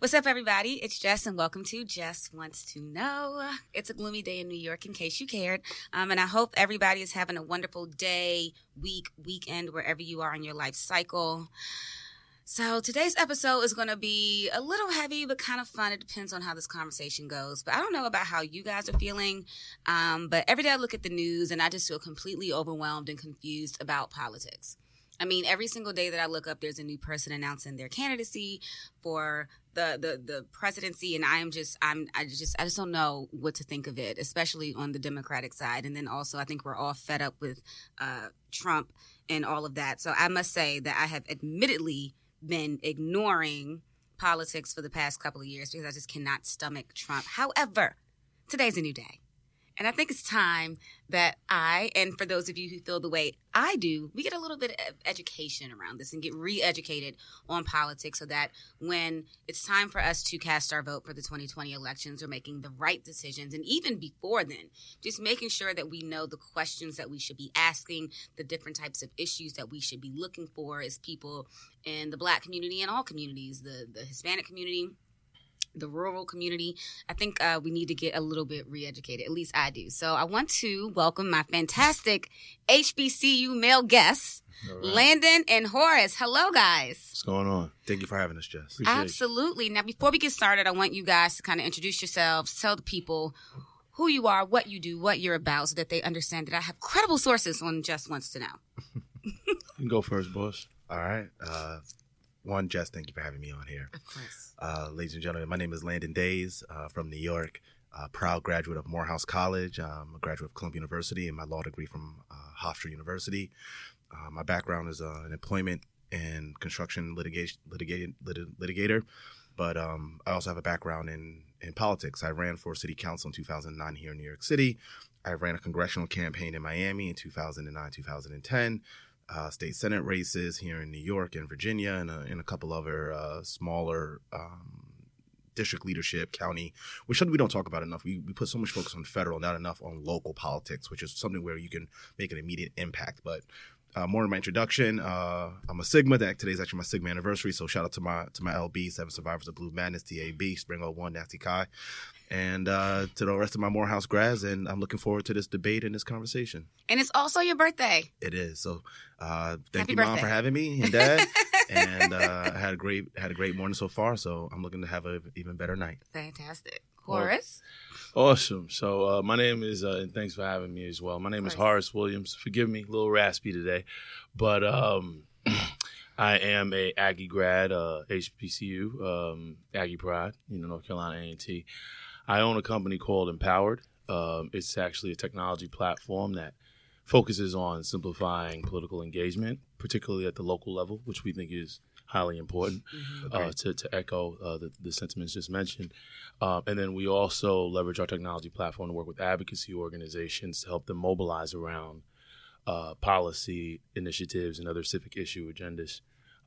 What's up, everybody? It's Jess, and welcome to Jess Wants to Know. It's a gloomy day in New York, in case you cared. Um, and I hope everybody is having a wonderful day, week, weekend, wherever you are in your life cycle. So today's episode is going to be a little heavy, but kind of fun. It depends on how this conversation goes. But I don't know about how you guys are feeling. Um, but every day I look at the news and I just feel completely overwhelmed and confused about politics. I mean, every single day that I look up, there's a new person announcing their candidacy for the the the presidency, and I am just I'm I just I just don't know what to think of it, especially on the Democratic side. And then also, I think we're all fed up with uh, Trump and all of that. So I must say that I have admittedly been ignoring politics for the past couple of years because I just cannot stomach Trump. However, today's a new day. And I think it's time that I, and for those of you who feel the way I do, we get a little bit of education around this and get re educated on politics so that when it's time for us to cast our vote for the 2020 elections, we're making the right decisions. And even before then, just making sure that we know the questions that we should be asking, the different types of issues that we should be looking for as people in the Black community and all communities, the, the Hispanic community the rural community. I think uh, we need to get a little bit re-educated. At least I do. So I want to welcome my fantastic HBCU male guests, right. Landon and Horace. Hello, guys. What's going on? Thank you for having us, Jess. Appreciate Absolutely. You. Now, before we get started, I want you guys to kind of introduce yourselves, tell the people who you are, what you do, what you're about, so that they understand that I have credible sources on Jess Wants to Know. you can go first, boss. All right. Uh, one, Jess, thank you for having me on here. Of course. Uh, ladies and gentlemen, my name is Landon Days uh, from New York, proud graduate of Morehouse College, um, a graduate of Columbia University, and my law degree from uh, Hofstra University. Uh, my background is uh, an employment and construction litigation lit- litigator, but um, I also have a background in, in politics. I ran for city council in 2009 here in New York City. I ran a congressional campaign in Miami in 2009, 2010 uh, state senate races here in New York and Virginia, and, uh, and a couple other uh, smaller um, district leadership, county, which something we don't talk about enough. We, we put so much focus on federal, not enough on local politics, which is something where you can make an immediate impact. But uh, more in my introduction. Uh, I'm a Sigma. That today's actually my Sigma anniversary. So shout out to my to my LB, Seven Survivors of Blue Madness, TAB, Spring 01, Nasty Kai, and uh, to the rest of my Morehouse grads. And I'm looking forward to this debate and this conversation. And it's also your birthday. It is. So uh, thank Happy you, birthday. mom, for having me and dad. and uh, I had a great had a great morning so far. So I'm looking to have an even better night. Fantastic, Horace. Awesome. So uh, my name is, uh, and thanks for having me as well. My name is Horace Williams. Forgive me, a little raspy today, but um, I am a Aggie grad, uh, HBCU, um, Aggie Pride, you know, North Carolina A&T. I own a company called Empowered. Um, it's actually a technology platform that focuses on simplifying political engagement, particularly at the local level, which we think is highly important mm-hmm. uh, to, to echo uh, the, the, sentiments just mentioned. Uh, and then we also leverage our technology platform to work with advocacy organizations to help them mobilize around uh, policy initiatives and other civic issue agendas.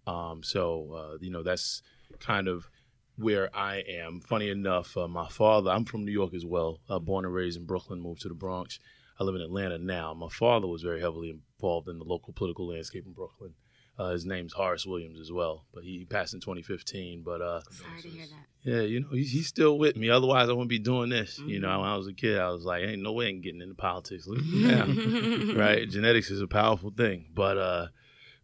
Um, so, uh, you know, that's kind of where I am. Funny enough, uh, my father, I'm from New York as well, born and raised in Brooklyn, moved to the Bronx. I live in Atlanta now. My father was very heavily involved in the local political landscape in Brooklyn. Uh, his name's Horace Williams as well, but he passed in 2015. But uh, sorry to hear that. Yeah, you know, he's, he's still with me. Otherwise, I wouldn't be doing this. Mm-hmm. You know, mm-hmm. when I was a kid, I was like, ain't no way I'm getting into politics. Look now, right? Genetics is a powerful thing. But uh,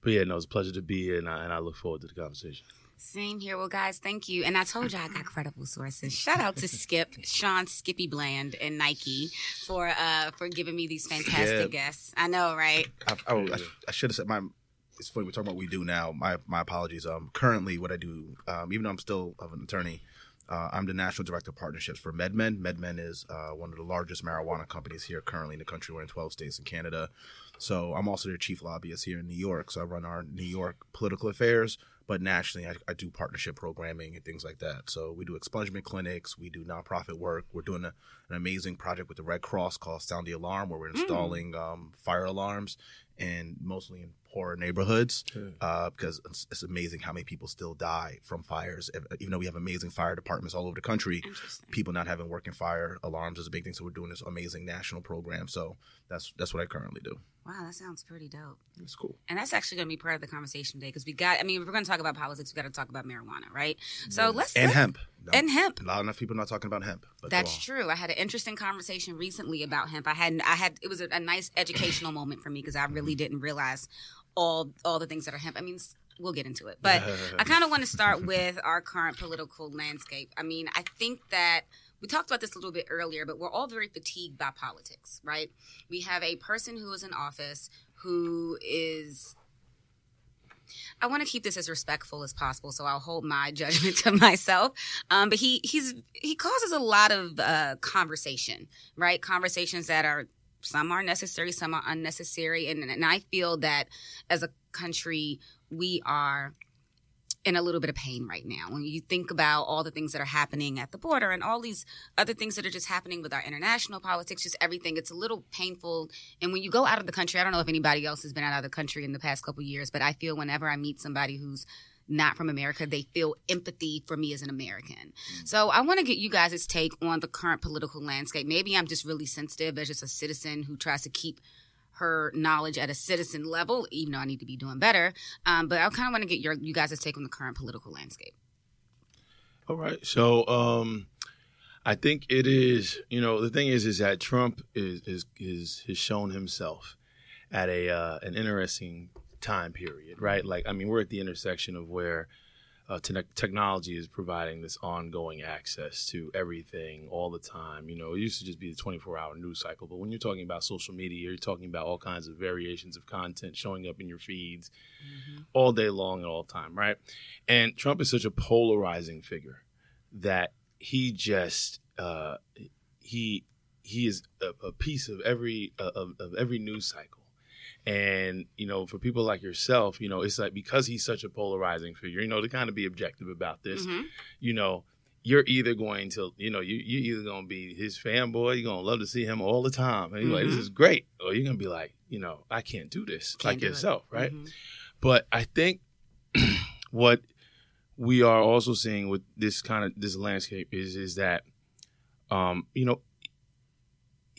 but yeah, no, it's a pleasure to be here, and I, and I look forward to the conversation. Same here. Well, guys, thank you. And I told you I got credible sources. Shout out to Skip, Sean Skippy Bland, and Nike for uh for giving me these fantastic yeah. guests. I know, right? I, I, I should have said my it's funny we're talking about what we do now. My my apologies. Um, currently, what I do, um, even though I'm still of an attorney, uh, I'm the national director of partnerships for MedMen. MedMen is uh, one of the largest marijuana companies here currently in the country. We're in 12 states in Canada. So I'm also their chief lobbyist here in New York. So I run our New York political affairs, but nationally, I, I do partnership programming and things like that. So we do expungement clinics, we do nonprofit work. We're doing a, an amazing project with the Red Cross called Sound the Alarm, where we're hmm. installing mm. um, fire alarms and mostly in poorer neighborhoods Yeah. uh, because it's, it's amazing how many people still die from fires. Even though we have amazing fire departments all over the country, people not having working fire alarms is a big thing. So we're doing this amazing national program. So that's that's what I currently do. Wow, that sounds pretty dope. That's cool. And that's actually going to be part of the conversation today because we got, I mean, if we're going to talk about politics, we got to talk about marijuana, right? So let's. And let's- hemp. No, And hemp. A lot enough people not talking about hemp. But That's true. I had an interesting conversation recently about hemp. I had, I had, it was a, a nice educational moment for me because I really mm-hmm. didn't realize all, all the things that are hemp. I mean, we'll get into it, but I kind of want to start with our current political landscape. I mean, I think that we talked about this a little bit earlier, but we're all very fatigued by politics, right? We have a person who is in office who is. I want to keep this as respectful as possible, so I'll hold my judgment to myself. Um, but he he's he causes a lot of uh, conversation, right? Conversations that are some are necessary, some are unnecessary, and and I feel that as a country we are in a little bit of pain right now. When you think about all the things that are happening at the border and all these other things that are just happening with our international politics, just everything, it's a little painful. And when you go out of the country, I don't know if anybody else has been out of the country in the past couple years, but I feel whenever I meet somebody who's not from America, they feel empathy for me as an American. Mm. So I want to get you guys' take on the current political landscape. Maybe I'm just really sensitive as just a citizen who tries to keep her knowledge at a citizen level, even though I need to be doing better. Um, but I kind of want to get your you guys' take on the current political landscape. All right. So um I think it is, you know, the thing is is that Trump is is is has shown himself at a uh, an interesting time period, right? Like I mean, we're at the intersection of where uh, te- technology is providing this ongoing access to everything all the time. You know, it used to just be the 24 hour news cycle, but when you're talking about social media, you're talking about all kinds of variations of content showing up in your feeds all day long at all time, right? And Trump is such a polarizing figure that he just uh, he he is a, a piece of every uh, of, of every news cycle. And you know, for people like yourself, you know, it's like because he's such a polarizing figure, you know, to kind of be objective about this, Mhm. you know, you're either going to, you know, you you're either going to be his fanboy, you're going to love to see him all the time, and you're like, Mhm. this is great, or you're going to be like, you know, I can't do this Can't like do it. yourself, right? Mhm. But I think what we are also seeing with this kind of this landscape is is that um, you know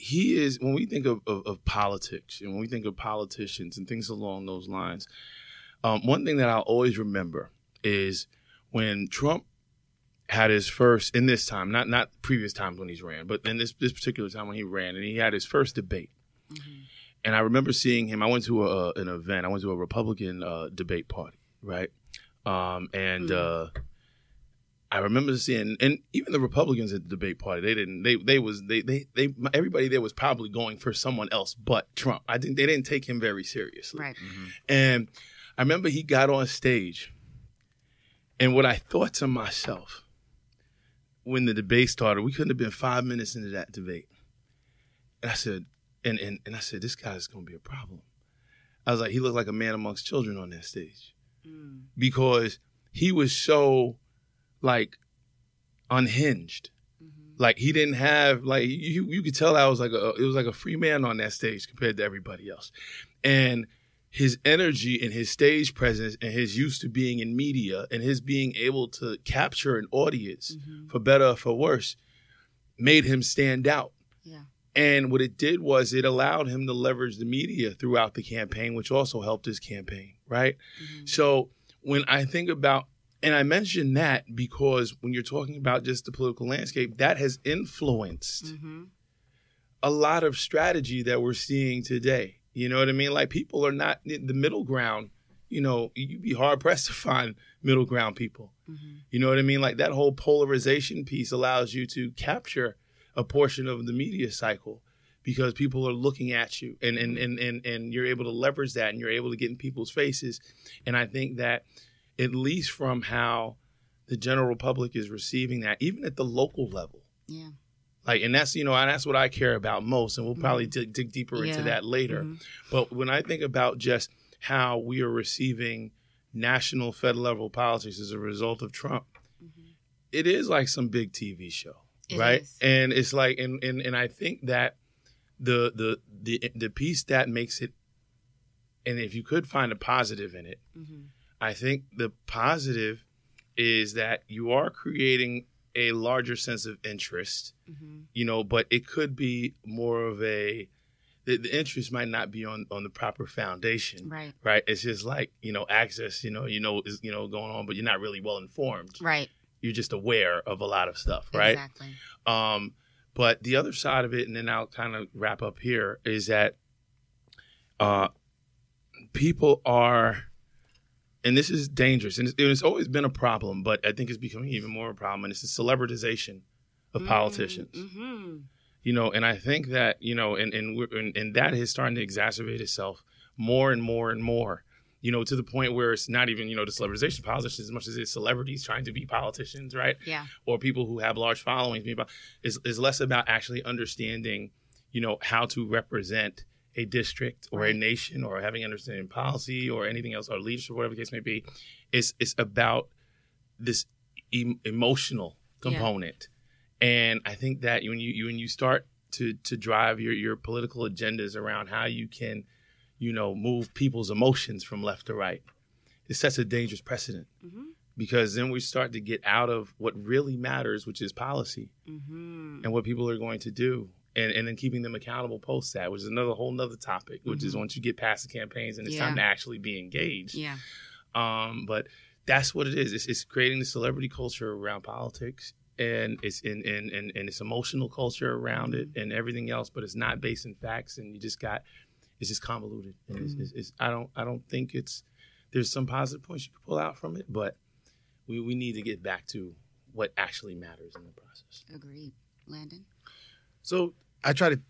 he is when we think of, of, of politics and when we think of politicians and things along those lines, um, one thing that I'll always remember is when Trump had his first in this time, not not previous times when he's ran, but in this this particular time when he ran and he had his first debate. Mhm. And I remember seeing him. I went to a, an event. I went to a Republican uh, debate party, right? Um, and Mhm. uh, I remember seeing, and even the Republicans at the debate party, they didn't. They they was they they they everybody there was probably going for someone else but Trump. I think they didn't take him very seriously. Right. And I remember he got on stage, and what I thought to myself when the debate started, we couldn't have been five minutes into that debate. And I said, and and, and I said, this guy's gonna be a problem. I was like, he looked like a man amongst children on that stage Mm. because he was so like unhinged. Mhm. Like he didn't have like you you could tell I was like a it was like a free man on that stage compared to everybody else. And his energy and his stage presence and his used to being in media and his being able to capture an audience Mhm. for better or for worse made him stand out. Yeah. And what it did was it allowed him to leverage the media throughout the campaign, which also helped his campaign, right? Mhm. So when I think about, and I mention that because when you're talking about just the political landscape, that has influenced Mhm. a lot of strategy that we're seeing today. You know what I mean? Like people are not in the middle ground. You know, you'd be hard pressed to find middle ground people. Mhm. You know what I mean? Like that whole polarization piece allows you to capture a portion of the media cycle because people are looking at you and and, and, and and you're able to leverage that and you're able to get in people's faces. And I think that at least from how the general public is receiving that, even at the local level. Yeah. Like and that's you know, and that's what I care about most, and we'll probably dig, dig deeper into that later. Mhm. But when I think about just how we are receiving national federal level politics as a result of Trump, Mhm. it is like some big TV show, It right? is. And it's like, and, and and I think that the the the the piece that makes it and if you could find a positive in it, Mm-hmm. I think the positive is that you are creating a larger sense of interest, Mm-hmm. you know, but it could be more of a the, the interest might not be on on the proper foundation, Right. right? It's just like you know access, you know, you know is you know going on, but you're not really well informed. Right. You're just aware of a lot of stuff, right? Exactly. Um, but the other side of it, and then I'll kind of wrap up here, is that uh, people are, and this is dangerous, and it's, it's always been a problem, but I think it's becoming even more of a problem, and it's the celebritization of politicians. Mm-hmm. You know, and I think that you know, and and, we're, and and that is starting to exacerbate itself more and more and more. You know, to the point where it's not even you know the celebritization of politicians as much as it's celebrities trying to be politicians, right? Yeah. or people who have large followings is, is less about actually understanding you know how to represent a district or a nation or having understanding policy or anything else or leadership whatever the case may be it's it's about this em- emotional Yeah. component and i think that when you, you when you start to to drive your your political agendas around how you can you know move people's emotions from left to right it sets a dangerous precedent Mm-hmm. because then we start to get out of what really matters, which is policy Mm-hmm. and what people are going to do. And, and then keeping them accountable post that, which is another whole nother topic, which is Mhm. once you get past the campaigns and it's Yeah. time to actually be engaged. Yeah. Um, but that's what it is. It's, it's creating the celebrity culture around politics and it's in, in, in, and it's emotional culture around it and everything else, but it's not based in facts. And you just got, it's just convoluted. And it's, it's, it's, I don't, I don't think it's, there's some positive points you can pull out from it, but we, we need to get back to what actually matters in the process. Agreed. Landon. So I try to,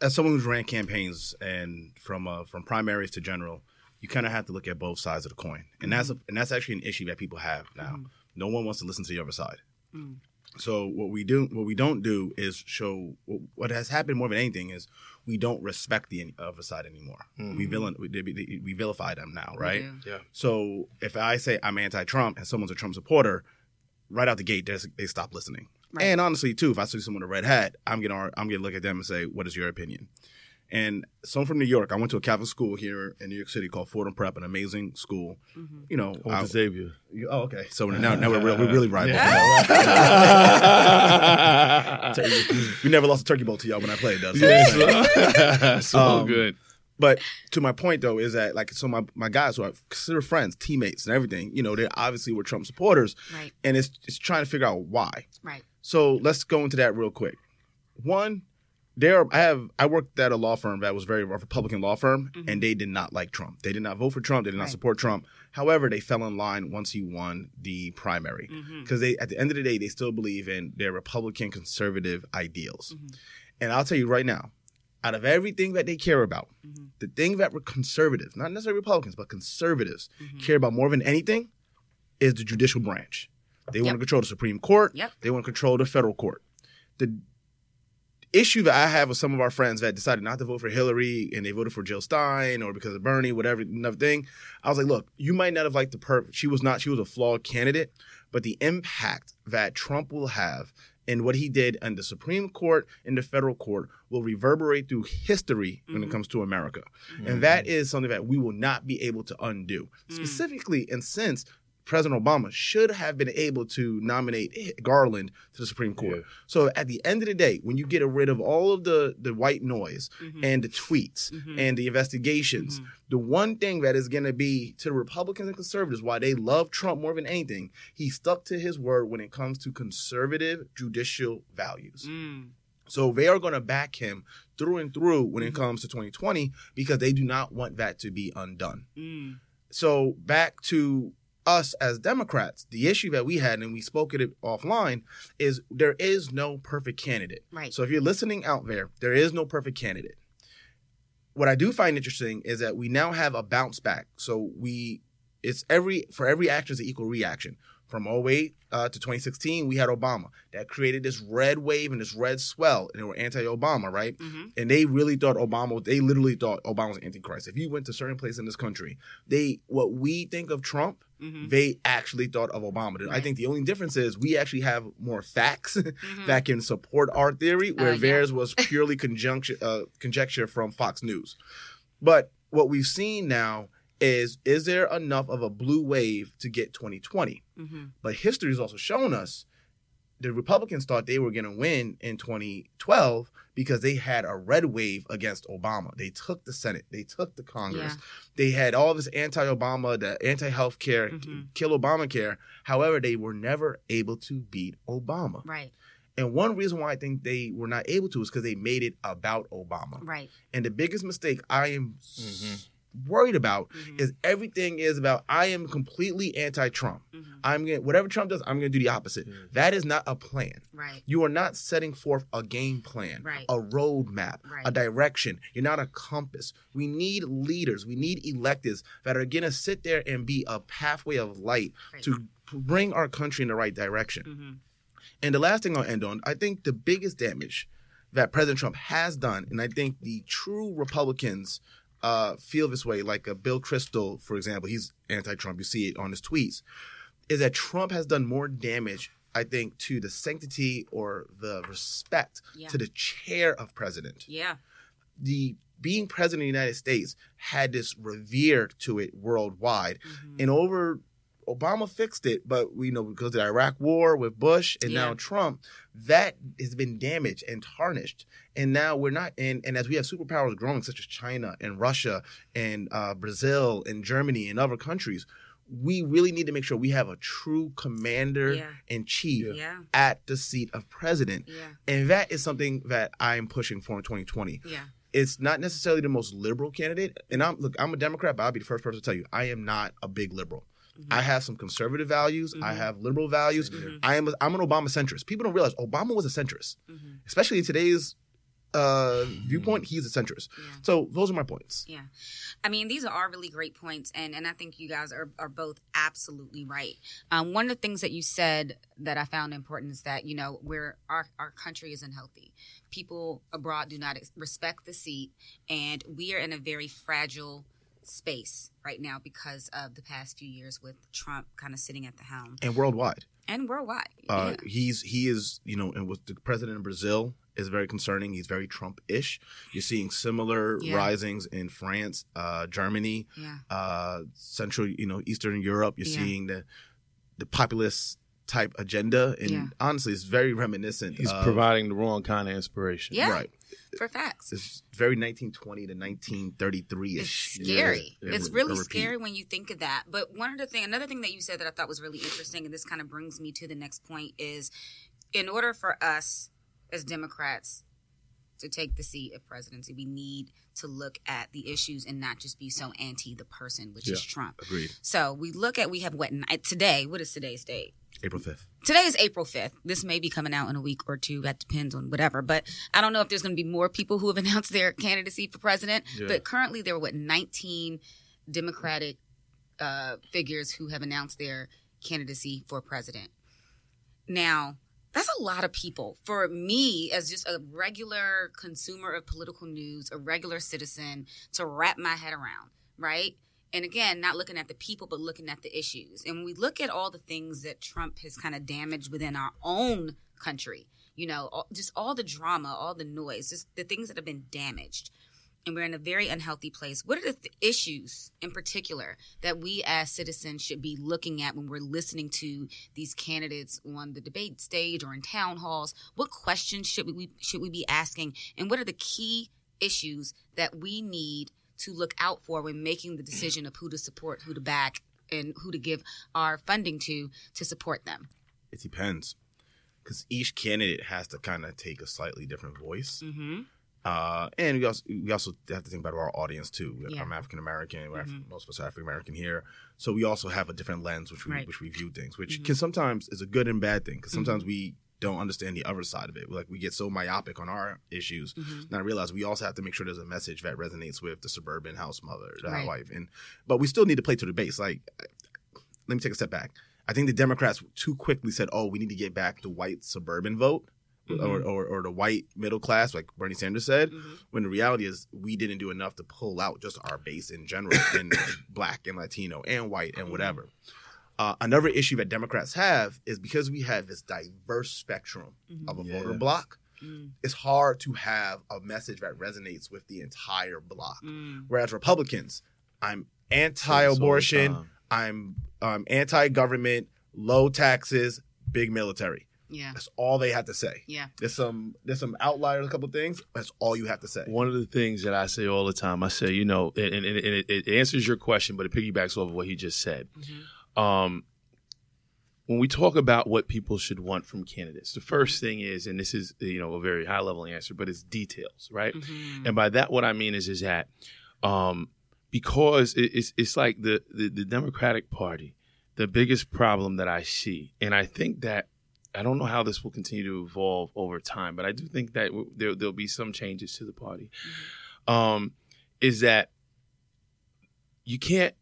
as someone who's ran campaigns and from uh, from primaries to general, you kind of have to look at both sides of the coin, and that's a, and that's actually an issue that people have now. Mhm. No one wants to listen to the other side. Mm. So what we do, what we don't do, is show what has happened more than anything is we don't respect the other side anymore. Mhm. We villain, we, we, we vilify them now, right? We do. Yeah. So if I say I'm anti-Trump and someone's a Trump supporter, right out the gate they they stop listening. Right. And honestly, too, if I see someone in a red hat, I'm gonna I'm gonna look at them and say, "What is your opinion?" And someone from New York, I went to a Catholic school here in New York City called Fordham Prep, an amazing school. Mm-hmm. You know, I went to Xavier. you- oh okay. So now, now we're really, we're really rivals. we never lost a turkey bowl to y'all when I played, though. so- Yeah, so, so Um, good. But to my point though is that like so my my guys who I consider friends, teammates, and everything, you know, they obviously were Trump supporters, Right. and it's it's trying to figure out why. Right. So let's go into that real quick. One, there I have I worked at a law firm that was very a Republican law firm, Mhm. and they did not like Trump. They did not vote for Trump. They did not Right. support Trump. However, they fell in line once he won the primary Mm-hmm. because they at the end of the day they still believe in their Republican conservative ideals. Mhm. And I'll tell you right now, out of everything that they care about, Mm-hmm. the thing that we're conservatives, not necessarily Republicans, but conservatives Mm-hmm. care about more than anything is the judicial branch. They want to control the Supreme Court. Yep. They want to control the federal court. The issue that I have with some of our friends that decided not to vote for Hillary and they voted for Jill Stein or because of Bernie, whatever, another thing, I was like, look, you might not have liked the per. She was not. She was a flawed candidate, but the impact that Trump will have and what he did in the Supreme Court and the federal court will reverberate through history when Mhm. it comes to America. Mm-hmm. And that is something that we will not be able to undo. Mm. Specifically, and since President Obama should have been able to nominate Garland to the Supreme Court. Yeah. So at the end of the day, when you get rid of all of the, the white noise Mm-hmm. and the tweets Mhm. and the investigations, Mhm. the one thing that is going to be to the Republicans and conservatives why they love Trump more than anything, he stuck to his word when it comes to conservative judicial values. Mm. So they are going to back him through and through when it Mhm. comes to 2020 because they do not want that to be undone. Mm. So back to us as Democrats, the issue that we had, and we spoke it offline, is there is no perfect candidate. Right. So if you're listening out there, there is no perfect candidate. What I do find interesting is that we now have a bounce back. So we, it's every for every action is an equal reaction. From 08 uh, to 2016, we had Obama that created this red wave and this red swell, and they were anti-Obama, right? Mm-hmm. and they really thought Obama. They literally thought Obama was antichrist. If you went to certain places in this country, they what we think of Trump, Mm-hmm. they actually thought of Obama. I think the only difference is we actually have more facts Mm-hmm. that can support our theory, where Uh, yeah. theirs was purely conjunction, uh, conjecture from Fox News. But what we've seen now is is there enough of a blue wave to get 2020? Mm-hmm. But history has also shown us the Republicans thought they were going to win in 2012 because they had a red wave against Obama. They took the Senate, they took the Congress, Yeah. they had all this anti-Obama, the anti-healthcare, Mhm. kill Obamacare. However, they were never able to beat Obama. Right. And one reason why I think they were not able to is because they made it about Obama. Right. And the biggest mistake I am s- Mhm. Worried about Mhm. is everything is about I am completely anti-Trump. Mhm. I'm gonna whatever Trump does, I'm gonna do the opposite. Yeah. That is not a plan. Right. You are not setting forth a game plan, Right. a roadmap, Right. a direction. You're not a compass. We need leaders. We need electeds that are gonna sit there and be a pathway of light Right. to bring our country in the right direction. Mm-hmm. And the last thing I'll end on, I think the biggest damage that President Trump has done, and I think the true Republicans uh, feel this way, like uh, Bill Kristol, for example, he's anti-Trump. You see it on his tweets, is that Trump has done more damage, I think, to the sanctity or the respect Yeah. to the chair of president. Yeah. The being president of the United States had this revered to it worldwide, Mhm. and over Obama fixed it, but we know because of the Iraq War with Bush and Yeah. now Trump, that has been damaged and tarnished. And now we're not, and, and as we have superpowers growing, such as China and Russia and uh, Brazil and Germany and other countries, we really need to make sure we have a true commander Yeah. in chief Yeah. at the seat of president. Yeah. And that is something that I'm pushing for in 2020 Yeah. it's not necessarily the most liberal candidate. And I'm look, I'm a Democrat, but I'll be the first person to tell you I am not a big liberal. Mhm. I have some conservative values. I Mhm. have liberal values. Mhm. I am a, I'm an Obama centrist. People don't realize Obama was a centrist, Mhm. especially in today's uh, viewpoint. He's a centrist. Yeah. So those are my points. Yeah. I mean, these are all really great points, and, and I think you guys are, are both absolutely right. Um, one of the things that you said that I found important is that, you know, where our, our country is unhealthy. People abroad do not respect the seat, and we are in a very fragile space right now because of the past few years with Trump kind of sitting at the helm And worldwide, and worldwide. uh, yeah. he's he is you know, and with the president of Brazil is very concerning. He's very Trump-ish. You're seeing similar Yeah. risings in France, uh, Germany, Yeah. uh, Central, you know, Eastern Europe. You're Yeah. seeing the the populist type agenda, and Yeah. honestly, it's very reminiscent. He's of- providing the wrong kind of inspiration. Yeah. right. For facts. It's very 1920 to 1933 It's ish. scary. Yeah, it's really scary when you think of that. But one of the thing, another thing that you said that I thought was really interesting, and this kind of brings me to the next point is, in order for us as Democrats to take the seat of presidency, we need to look at the issues and not just be so anti the person, which is Trump. Agreed. So we look at we have what today. What is today's date? April 5th. Today is April 5th. This may be coming out in a week or two. That depends on whatever. But I don't know if there's going to be more people who have announced their candidacy for president. Yeah. But currently, there are, what, 19 Democratic uh, figures who have announced their candidacy for president. Now, that's a lot of people. For me, as just a regular consumer of political news, a regular citizen, to wrap my head around, right? And again, not looking at the people, but looking at the issues. And when we look at all the things that Trump has kind of damaged within our own country, you know, all, just all the drama, all the noise, just the things that have been damaged. And we're in a very unhealthy place. What are the th- issues in particular that we as citizens should be looking at when we're listening to these candidates on the debate stage or in town halls? What questions should we should we be asking? And what are the key issues that we need to look out for when making the decision of who to support, who to back, and who to give our funding to to support them? It depends. Because each candidate has to kind of take a slightly different voice. Mm-hmm. Uh, and we also we also have to think about our audience too. Yeah. I'm African American. Mhm. Most of us are African American here, so we also have a different lens which we Right. which we view things, which Mhm. can sometimes is a good and bad thing. Because Mm-hmm. sometimes we don't understand the other side of it. Like we get so myopic on our issues, Mhm. and I realize we also have to make sure there's a message that resonates with the suburban house mother, the Right. wife, and but we still need to play to the base. Like, let me take a step back. I think the Democrats too quickly said, "Oh, we need to get back the white suburban vote." Or, Mhm. or, or the white middle class, like Bernie Sanders said, Mhm. when the reality is we didn't do enough to pull out just our base in general and black and latino and white and whatever uh, another issue that democrats have is because we have this diverse spectrum Mhm. of a Yeah. voter block Mm. it's hard to have a message that resonates with the entire block. Mm. Whereas Republicans, I'm Say this all the anti-abortion, time. I'm um, anti-government, low taxes, big military. Yeah. That's all they have to say. Yeah. There's some there's some outliers, a couple things. That's all you have to say. One of the things that I say all the time, I say, you know, and, and, and it, it answers your question, but it piggybacks off of what he just said. Mhm. Um, when we talk about what people should want from candidates, the first thing is, and this is you know a very high level answer, but it's details, right? Mhm. And by that, what I mean is, is that um, because it, it's it's like the, the the Democratic Party, the biggest problem that I see, and I think that I don't know how this will continue to evolve over time, but I do think that w- there there'll be some changes to the party. Um, is that you can't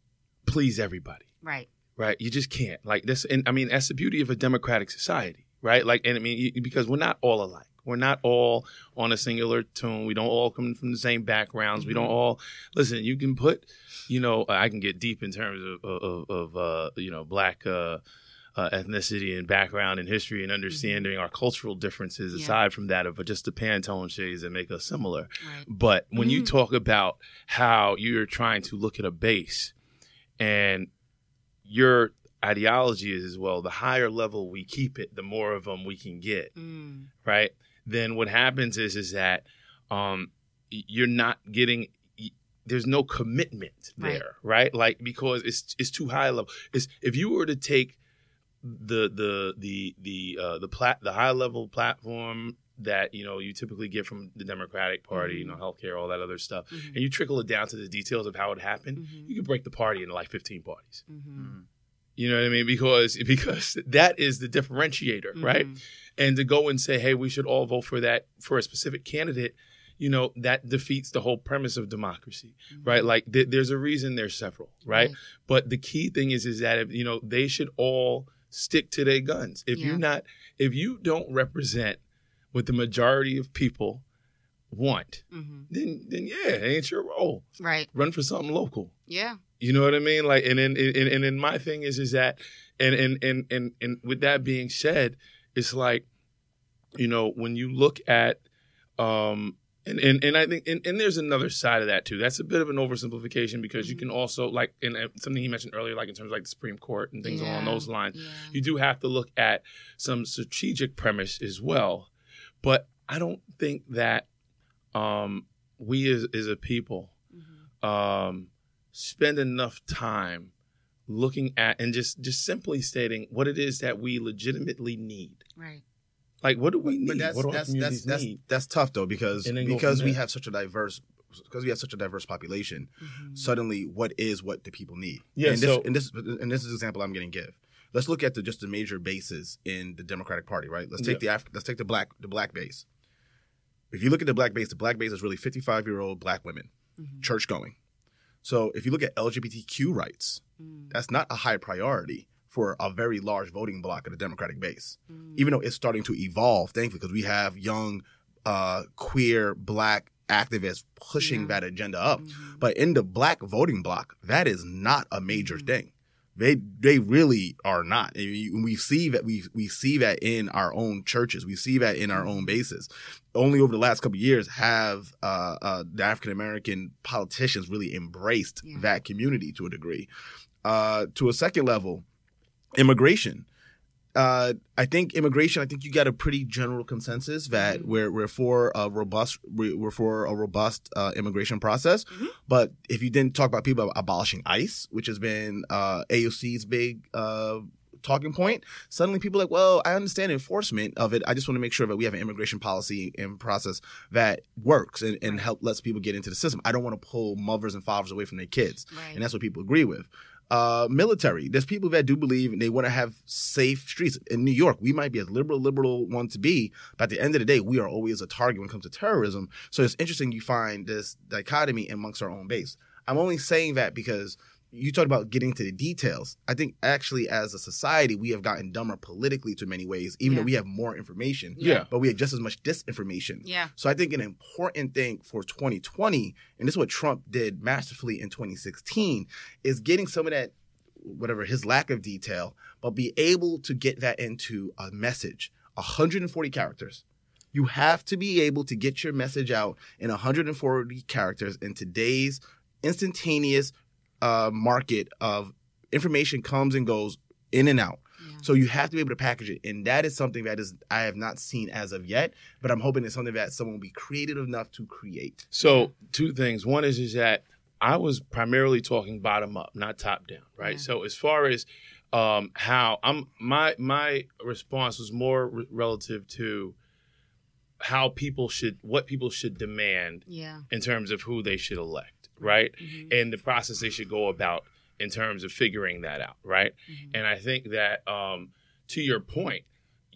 please everybody Right. Right? You just can't. Like this, and I mean, that's the beauty of a democratic society, right? Like, and I mean, you, because we're not all alike. We're not all on a singular tune. We don't all come from the same backgrounds. We don't all listen. You can put, you know, I can get deep in terms of of, of uh, you know black uh, uh, ethnicity and background and history and understanding our cultural differences. Yeah. Aside from that, of just the Pantone shades that make us similar. Right. But when you Mhm. talk about how you're trying to look at a base and your ideology is as well, the higher level we keep it, the more of them we can get, Mm. right? Then what happens is is that um, you're not getting. There's no commitment Right. there, right? Like because it's it's too high level. It's if you were to take the the the the uh, the plat the high level platform that you know you typically get from the Democratic Party, you know, healthcare, all that other stuff, Mhm. and you trickle it down to the details of how it happened, Mhm. you could break the party into like 15 parties. Mhm. You know what I mean? Because because that is the differentiator, right? And to go and say, hey, we should all vote for that for a specific candidate, you know, that defeats the whole premise of democracy, right? Like th- there's a reason there's several, right? Right. But the key thing is is that if, you know they should all stick to their guns. If Yeah. you're not, if you don't represent what the majority of people want, Mhm. then then yeah, it ain't your role. Right. Run for something local. Yeah. You know what I mean? Like, and then, and, and then my thing is, is that, and, and, and, and, and with that being said, it's like, you know, when you look at, um, and, and, and I think, and, and there's another side of that too. That's a bit of an oversimplification because you Mhm. can also like, and something he mentioned earlier, like in terms of like the Supreme Court and things along those lines, Yeah. you do have to look at some strategic premise as well. But I don't think that, um, we as, as a people, Mhm. um, spend enough time looking at and just just simply stating what it is that we legitimately need. Right. Like, what do we need? But that's what do our that's that's communities that's, need? that's tough though because And then go because we have such a diverse because we have such a diverse population. Mhm. Suddenly, what is what do people need? Yeah, and this, so- and this and this is an example I'm going to give. Let's look at the just the major bases in the Democratic Party, right? Let's take the Af- let's take the black the black base. If you look at the black base, the black base is really 55 year old black women, Mhm. church going. So if you look at LGBTQ rights, Mm. that's not a high priority for a very large voting block of the Democratic base Mm. even though it's starting to evolve, thankfully, because we have young, uh, queer, black activists pushing Yeah. that agenda up. Mhm. But in the black voting block, that is not a major Mhm. thing. They they really are not. And we see that we we see that in our own churches. We see that in our own bases. Only over the last couple of years have uh, uh, the African American politicians really embraced Yeah. that community to a degree. Uh, to a second level, immigration uh, I think immigration. I think you got a pretty general consensus that Mhm. we're we're for a robust we- we're for a robust uh, immigration process. Mhm. But if you didn't talk about people abolishing ICE, which has been uh, AOC's big uh, talking point, suddenly people are like, well, I understand enforcement of it. I just want to make sure that we have an immigration policy and process that works and, and Right. help lets people get into the system. I don't want to pull mothers and fathers away from their kids Right. and that's what people agree with. Uh, military. There's people that do believe they want to have safe streets. In New York, we might be as liberal, liberal want to be, but at the end of the day, we are always a target when it comes to terrorism. So it's interesting you find this dichotomy amongst our own base. I'm only saying that because you talked about getting to the details. I think actually, as a society, we have gotten dumber politically to many ways, even Yeah. though we have more information. Yeah. But we have just as much disinformation. yeah. So I think an important thing for 2020, and this is what Trump did masterfully in 2016, is getting some of that, whatever his lack of detail, but be able to get that into a message. 140 characters. You have to be able to get your message out in 140 characters in today's instantaneous uh, market of information comes and goes in and out. Yeah. So you have to be able to package it, and that is something that is I have not seen as of yet. But I'm hoping it's something that someone will be creative enough to create. So two things. One is is that I was primarily talking bottom up, not top down, right? Yeah. So as far as um, how I'm, my my response was more re- relative to how people should, what people should demand Yeah. in terms of who they should elect, right? Mhm. And the process they should go about in terms of figuring that out, right? Mhm. And I think that um, to your point,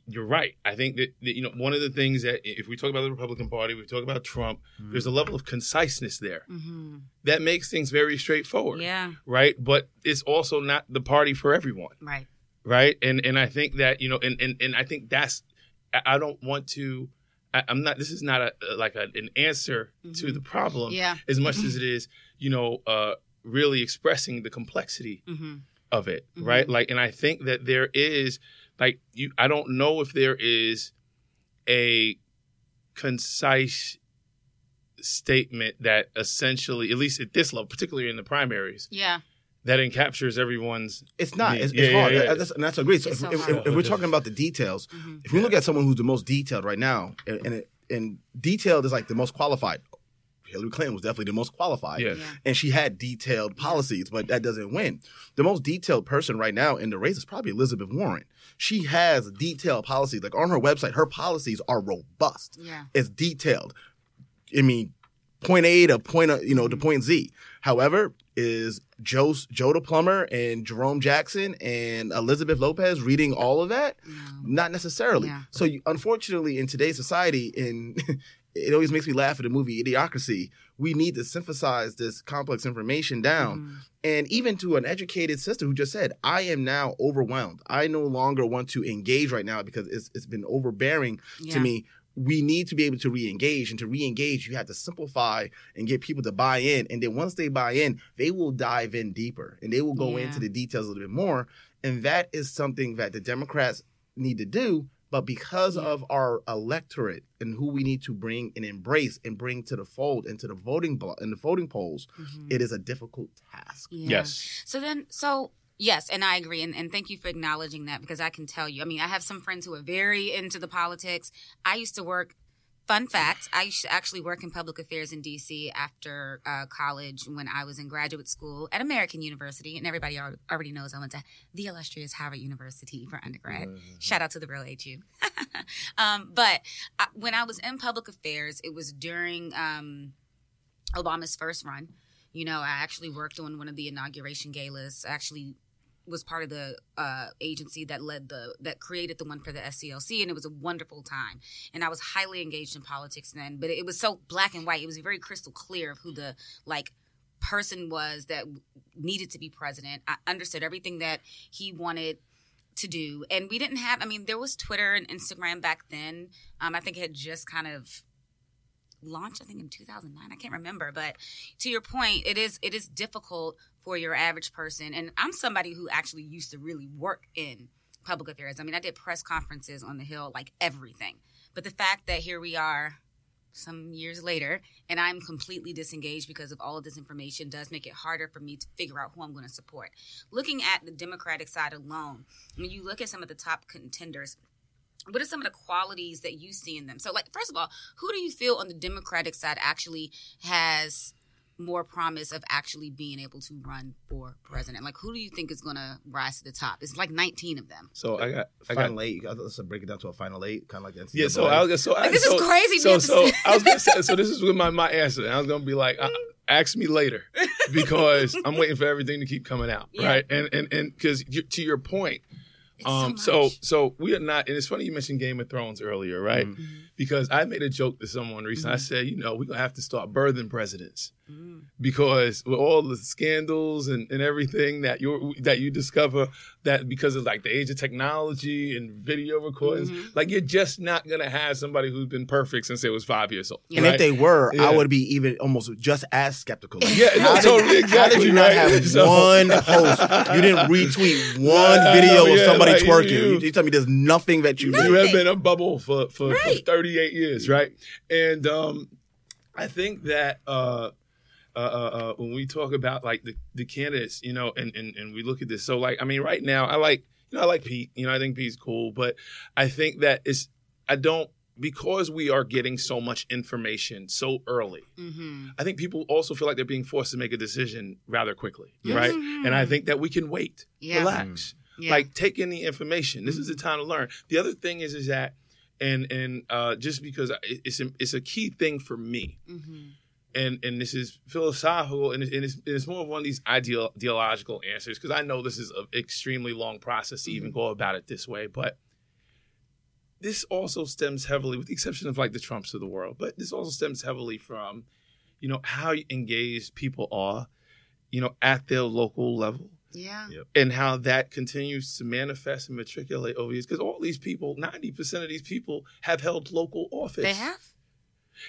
you're right. I think that, that you know one of the things that if we talk about the Republican Party, we talk about Trump. There's a level of conciseness there Mhm. that makes things very straightforward, Yeah. right? But it's also not the party for everyone, Right. right? And and I think that you know, and and, and I think that's I, I don't want to. I, I'm not. This is not a like a, an answer to Mhm. the problem Yeah. as much as it is, you know, uh, really expressing the complexity hmm of it, Mhm. right? Like, and I think that there is, like, you. I don't know if there is a concise statement that essentially, at least at this level, particularly in the primaries, Yeah. That encaptures everyone's. It's not. Yeah, It's, yeah, it's yeah, hard. yeah. That's, and that's agreed. So if, so if, if, if we're talking about the details, hmm if we look at someone who's the most detailed right now, and and, it, and detailed is like the most qualified. Hillary Clinton was definitely the most qualified. Yeah. Yeah. and she had detailed policies, but that doesn't win. The most detailed person right now in the race is probably Elizabeth Warren. She has detailed policies. Like on her website, her policies are robust. Yeah. It's detailed. I mean, point A to point, uh, you know, to point Z. However, is Joe Joe the plumber and Jerome Jackson and Elizabeth Lopez reading all of that? No. Not necessarily. Yeah. So you, unfortunately, in today's society, in it always makes me laugh at the movie Idiocracy. We need to synthesize this complex information down, Mhm. and even to an educated sister who just said, "I am now overwhelmed. I no longer want to engage right now because it's it's been overbearing Yeah. to me." We need to be able to re-engage, and to re-engage, you have to simplify and get people to buy in. And then once they buy in, they will dive in deeper and they will go Yeah. into the details a little bit more. And that is something that the Democrats need to do. But because Yeah. of our electorate and who we need to bring and embrace and bring to the fold and to the voting blo- and the voting polls, Mhm. it is a difficult task. Yeah. Yes. So then, so yes, and I agree, and, and thank you for acknowledging that because I can tell you. I mean, I have some friends who are very into the politics. I used to work. Fun fact: I used to actually work in public affairs in DC after uh, college when I was in graduate school at American University, and everybody al- already knows I went to the illustrious Howard University for undergrad. Shout out to the real HU. um, but I, when I was in public affairs, it was during um, Obama's first run. You know, I actually worked on one of the inauguration galas. I actually was part of the uh, agency that led the that created the one for the SCLC, and it was a wonderful time. And I was highly engaged in politics then, but it was so black and white. It was very crystal clear of who the like person was that needed to be president. I understood everything that he wanted to do, and we didn't have. I mean, there was Twitter and Instagram back then. Um, I think it had just kind of launched. I think in 2009. I can't remember, but to your point, it is it is difficult for your average person. And I'm somebody who actually used to really work in public affairs. I mean, I did press conferences on the Hill, like everything. But the fact that here we are some years later and I'm completely disengaged because of all of this information does make it harder for me to figure out who I'm going to support. Looking at the Democratic side alone, when you look at some of the top contenders, what are some of the qualities that you see in them? So, like, first of all, who do you feel on the Democratic side actually has more promise of actually being able to run for president? Like, who do you think is going to rise to the top? It's like 19 of them. So I got, I got Final eight. Let's break it down to a final eight, kind of like the Yeah, so I was so I, Like, this so, is crazy. So We have to so I was gonna say so this is with my my answer. And I was gonna be like, uh, ask me later because I'm waiting for everything to keep coming out, Yeah. right? And and and because to your point, It's um, so so so we are not. And it's funny you mentioned Game of Thrones earlier, right? Mhm. Because I made a joke to someone recently. I Mhm. said, you know, we're gonna have to start birthing presidents Mm. because with all the scandals and, and everything that you that you discover that because of like the age of technology and video recordings, Mhm. like you're just not gonna have somebody who's been perfect since they was five years old. And right? if they were, Yeah. I would be even almost just as skeptical. Yeah, no, how did- totally, How did exactly, you not have So- one post? You didn't retweet one video yeah, of somebody somebody Right, twerking. you- You, you tell me there's nothing that you you have been a bubble for, for, for Right. 38 years, right? And um, I think that uh, uh, uh, uh, when we talk about like the, the candidates, you know, and, and, and we look at this, so like, I mean, right now, I like, you know, I like Pete, you know, I think Pete's cool, but I think that it's, I don't, because we are getting so much information so early, Mm-hmm. I think people also feel like they're being forced to make a decision rather quickly, Yes. right? Mhm. And I think that we can wait, Yeah. relax Yeah. like take in the information this is the time to learn the other thing is is that and and uh just because it's a, it's a key thing for me. Mm-hmm. and and this is philosophical and it's, and it's, and it's more of one of these ideal, ideological answers because i know this is an extremely long process to even go about it this way but this also stems heavily with the exception of like the trumps of the world but this also stems heavily from you know how engaged people are you know at their local level yeah. and how that continues to manifest and matriculate over years. Because all these people, ninety percent of these people, have held local office. They have.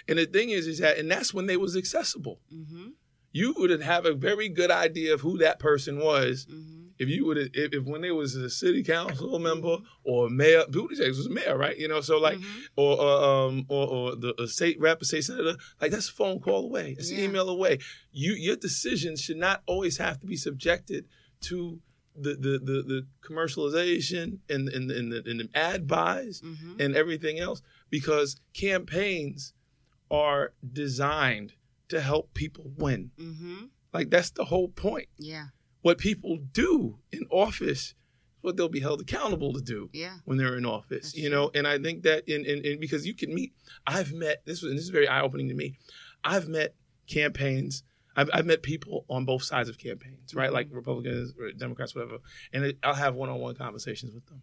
And the thing is, is that, and that's when they was accessible. Mm-hmm. You would have a very good idea of who that person was Mm-hmm. if you would, if, if when they was a city council member or a mayor. Buttigieg was mayor, right? You know, so like, Mhm. or uh, um, or, or the a state rep, a state senator, like that's a phone call away, it's an email away. You, your decisions should not always have to be subjected to the the the, the commercialization and and, and, the, and the ad buys Mhm. and everything else because campaigns are designed to help people win. Mm-hmm. Like that's the whole point. Yeah. What people do in office, is what they'll be held accountable to do Yeah. when they're in office, That's you know. And I think that in, in, in because you can meet. I've met this was and this is very eye opening to me. I've met campaigns. I've, I've met people on both sides of campaigns, right? Mhm. Like Republicans, or Democrats, whatever. And it, I'll have one on one conversations with them.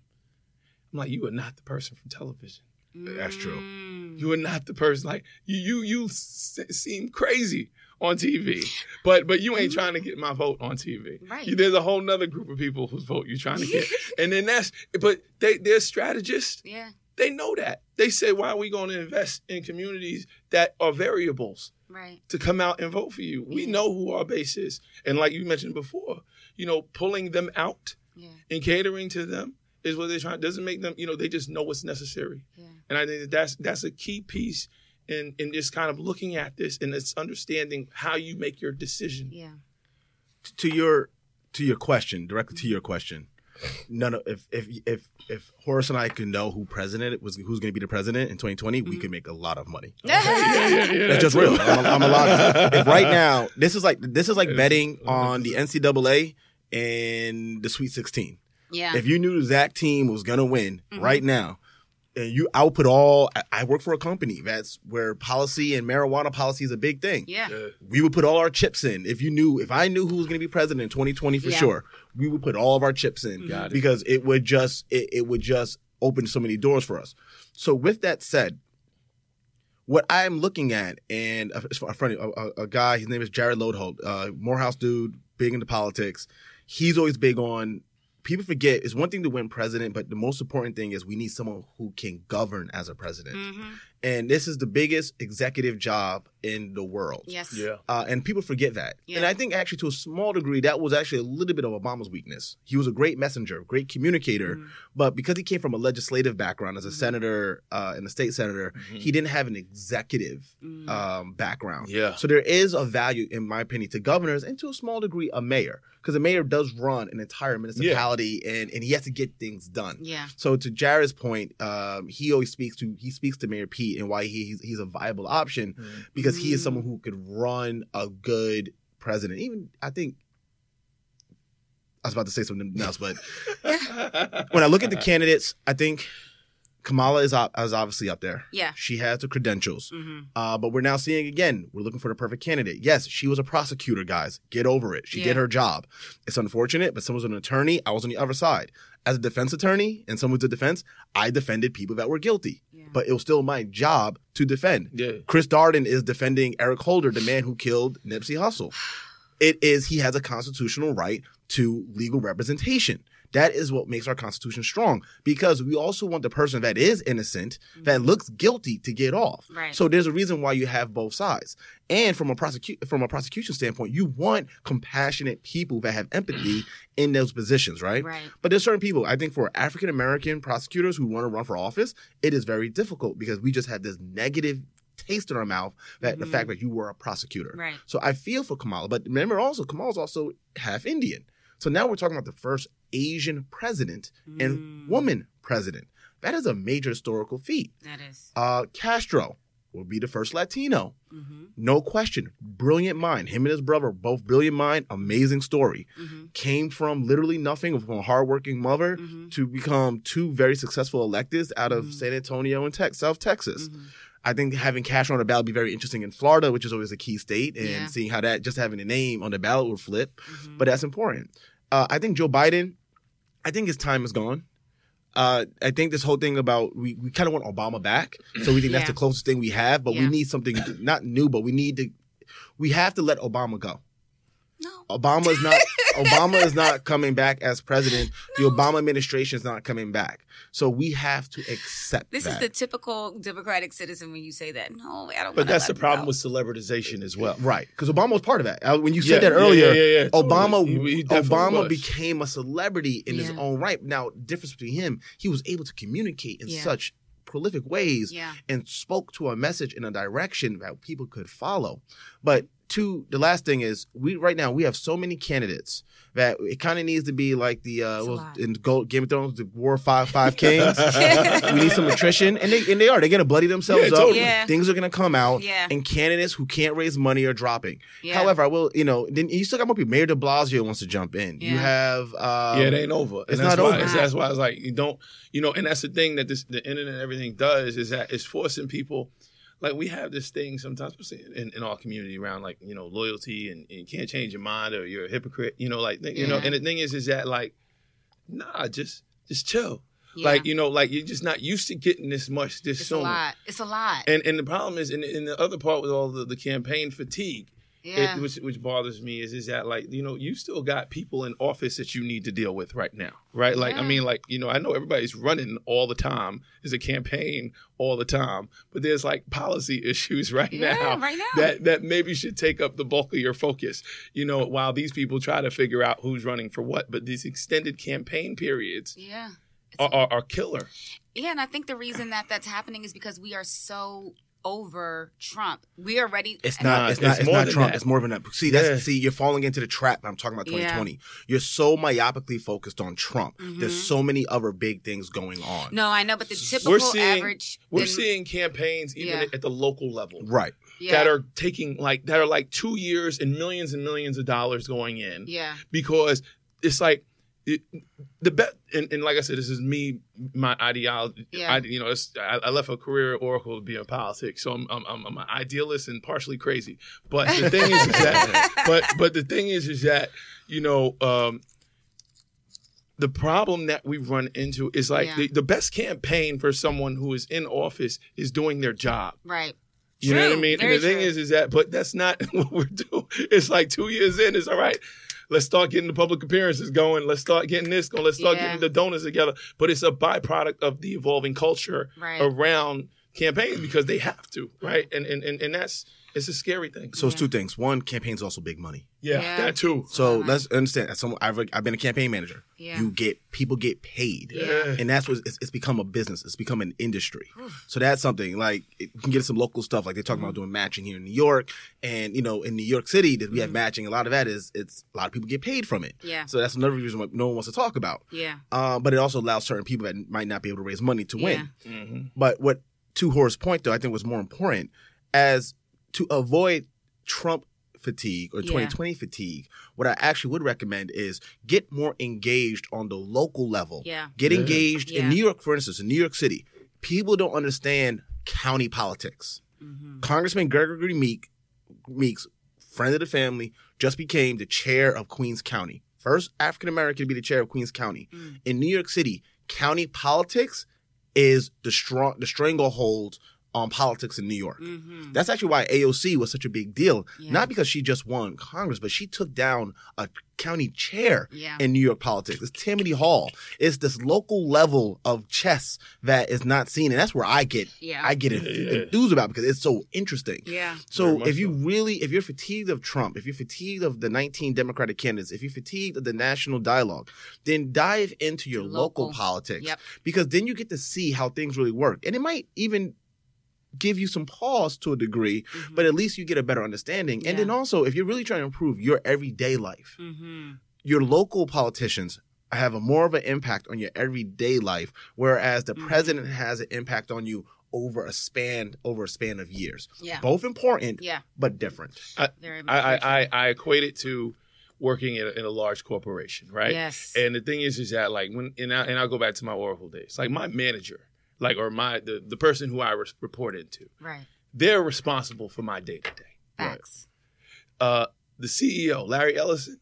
I'm like, you are not the person from television. That's true. Mm. You are not the person. Like you, you, you s- seem crazy on TV, but but you ain't trying to get my vote on TV. Right. You- there's a whole nother group of people whose vote you're trying to get, and then that's. But they they're strategists. Yeah. They know that. They say, why are we going to invest in communities that are variables Right. to come out and vote for you? We Yeah. know who our base is, and like you mentioned before, you know, pulling them out Yeah. and catering to them is what they're trying. Doesn't make them, you know, they just know what's necessary. Yeah. And I think that that's that's a key piece in in just kind of looking at this and it's understanding how you make your decision. Yeah. to your to your question, directly to mm-hmm. your question. None of if if if if Horace and I could know who president was who's going to be the president in 2020, we could make a lot of money. That's just real. I'm, I'm allowed. If right now, this is like this is like betting on the NCAA and the Sweet 16. Yeah. If you knew Zach team was gonna win Mhm. right now, and you, I would put all. I, I work for a company that's where policy and marijuana policy is a big thing. yeah. Yeah. We would put all our chips in. If you knew, if I knew who was going to be president in 2020 for Yeah. sure, we would put all of our chips in Got because it would just it, it would just open so many doors for us. So with that said, what I'm looking at, and a, a friend, a- a guy, his name is Jared Lodeholt, uh, Morehouse dude, big into politics. He's always big on. People forget it's one thing to win president, but the most important thing is we need someone who can govern as a president. Mm-hmm. And this is the biggest executive job in the world. Yes. Yeah. Uh, and people forget that. Yeah. And I think actually to a small degree, that was actually a little bit of Obama's weakness. He was a great messenger, great communicator, Mhm. but because he came from a legislative background as a Mhm. senator uh, and a state senator, Mhm. he didn't have an executive Mm. um, background. Yeah. So there is a value, in my opinion, to governors and to a small degree, a mayor, because a mayor does run an entire municipality and, and he has to get things done. Yeah. So to Jared's point, um, he always speaks to he speaks to Mayor Pete and why he, he's, he's a viable option because he is Mm. someone who could run a good president. Even I think I was about to say something else, but when I look at the candidates, I think Kamala is op- is obviously up there. Yeah. She has the credentials. Mm-hmm. Uh, but we're now seeing again, we're looking for the perfect candidate. Yes, she was a prosecutor, guys. Get over it. She Yeah. did her job. It's unfortunate, but someone's an attorney. I was on the other side. As a defense attorney and someone who's a defense, I defended people that were guilty. But it was still my job to defend. Yeah. Chris Darden is defending Eric Holder, the man who killed Nipsey Hussle. It is he has a constitutional right to legal representation. That is what makes our Constitution strong because we also want the person that is innocent, that looks guilty, to get off. Mm-hmm. Right. So there's a reason why you have both sides. And from a prosecute from a prosecution standpoint, you want compassionate people that have empathy in those positions, right? Right. But there's certain people, I think for African American prosecutors who want to run for office, it is very difficult because we just have this negative taste in our mouth that the Mhm. fact that you were a prosecutor. Right. So I feel for Kamala, but remember also Kamala's also half Indian. So now we're talking about the first Asian president and Mm. woman president. That is a major historical feat. That is. Uh, Castro will be the first Latino. Mm-hmm. No question. Brilliant mind. Him and his brother, both brilliant mind. Amazing story. Mm-hmm. Came from literally nothing, from a hardworking mother Mm-hmm. to become two very successful electeds out of Mhm. San Antonio and Tex- South Texas. Mm-hmm. I think having Castro on the ballot would be very interesting in Florida, which is always a key state, and Yeah. seeing how that just having a name on the ballot would flip. Mm-hmm. But that's important. Uh, I think Joe Biden, I think his time is gone. Uh, I think this whole thing about we, we kind of want Obama back, so we think that's the closest thing we have. But Yeah. we need something not new, but we need to. We have to let Obama go. no. Obama is not. Obama is not coming back as president. The Obama administration is not coming back. So we have to accept This that. is the typical Democratic citizen when you say that. No, I don't. But that's the problem with celebritization as well. Right, because Obama was part of that. Uh, When you said Yeah, that earlier, yeah, yeah, yeah, totally. Obama He- he Obama was. became a celebrity in his own right. Now, difference between him, he was able to communicate in Yeah. such prolific ways Yeah. and spoke to a message in a direction that people could follow. But two, the last thing is we right now we have so many candidates that it kind of needs to be like the uh It's a what was- in Go- Game of Thrones, the War of Five Five Kings. we need some attrition, and they and they are. They're gonna bloody themselves Yeah, up. totally. Yeah. Things are gonna come out, Yeah. and candidates who can't raise money are dropping. Yeah. However, I will, you know, then you still got more people. Mayor De Blasio wants to jump in. You Yeah. have, um, yeah, it ain't over. And it's that's not why, over. it's- That's why it's like you don't, you know, and that's the thing that this the internet and everything does is that it's forcing people. Like we have this thing sometimes in, in our community around like you know loyalty and, and you can't change your mind or you're a hypocrite. You know, like you know, and the thing is, is that like, nah, just just chill. Yeah. Like you know, like you're just not used to getting this much this it's soon. It's a lot. It's a lot. And and the problem is, in, in the other part with all the, the campaign fatigue, yeah. it, which which bothers me is is that like you know you still got people in office that you need to deal with right now, right? Like I mean, like you know I know everybody's running all the time. There's a campaign all the time, but there's like policy issues right yeah. now. Right now. That, that maybe should take up the bulk of your focus, you know, while these people try to figure out who's running for what. But these extended campaign periods yeah. are, are, are killer. Yeah, and I think the reason that that's happening is because we are so over Trump. We are ready. It's not. It's not. it's It's, not Trump. that. It's more than that. See, that's Yeah. see. You're falling into the trap. I'm talking about Yeah. 2020. You're so myopically focused on Trump. Mhm. There's so many other big things going on. No, I know, but the typical We're seeing- average. We're in- seeing campaigns even Yeah. at the local level. Right. yeah, that are taking like that are like two years and millions and millions of dollars going in yeah, because it's like it, the bet and, and like I said, this is me, my ideology. Yeah. I, you know, I, I left a career at Oracle to be in politics, so I'm, I'm I'm I'm an idealist and partially crazy. But the thing is, is that but but the thing is is that you know um, the problem that we run into is like Yeah. the, the best campaign for someone who is in office is doing their job. right. You know what I True, mean? And very the thing true. is, is that, but that's not what we're doing. It's like two years in, it's all right. Let's start getting the public appearances going. Let's start getting this going. Let's start Yeah. getting the donors together. But it's a byproduct of the evolving culture Right. around campaigns because they have to, right? And and and, and that's it's a scary thing. So it's two things. One, campaign's also big money. Yeah, Yeah. that too. So Right. let's understand. As someone, I've I've been a campaign manager. Yeah. You get people get paid. Yeah. And that's what it's, it's become a business. It's become an industry. So that's something like it, we can get some local stuff. Like they're talking about doing matching here in New York, and you know in New York City that we have Mhm. matching. A lot of that is it's a lot of people get paid from it. Yeah. So that's another reason why no one wants to talk about. Yeah. Uh, but it also allows certain people that might not be able to raise money to win. Yeah. hmm But what to Horace's point though, I think was more important as to avoid Trump fatigue or Yeah. 2020 fatigue. What I actually would recommend is get more engaged on the local level. Yeah. Get Yeah. engaged Yeah. in New York, for instance, in New York City. People don't understand county politics. hmm Congressman Gregory Meek, Meeks, friend of the family, just became the chair of Queens County. First African American to be the chair of Queens County. Mm. In New York City, county politics is the strong the stranglehold on politics in New York. Mm-hmm. That's actually why AOC was such a big deal. Yeah. Not because she just won Congress, but she took down a county chair Yeah. in New York politics. It's Tammany Hall. It's this local level of chess that is not seen, and that's where I get Yeah. I get enthused about because it's so interesting. yeah. So if you so. really, if you're fatigued of Trump, if you're fatigued of the 19 Democratic candidates, if you're fatigued of the national dialogue, then dive into your local, Local. politics Yep. because then you get to see how things really work, and it might even give you some pause to a degree, Mhm. but at least you get a better understanding. And then also, if you're really trying to improve your everyday life, Mhm. your local politicians have a more of an impact on your everyday life, whereas the Mhm. president has an impact on you over a span over a span of years. Yeah. Both important, Yeah. but different. Very much. I, I, I, I equate it to working in a, in a large corporation, right? Yes. And the thing is, is that like when and I and I'll go back to my Oracle days. Like my manager, like or my the, the person who I re- report into, right. they're responsible for my day to day. Facts. Uh, the CEO, Larry Ellison,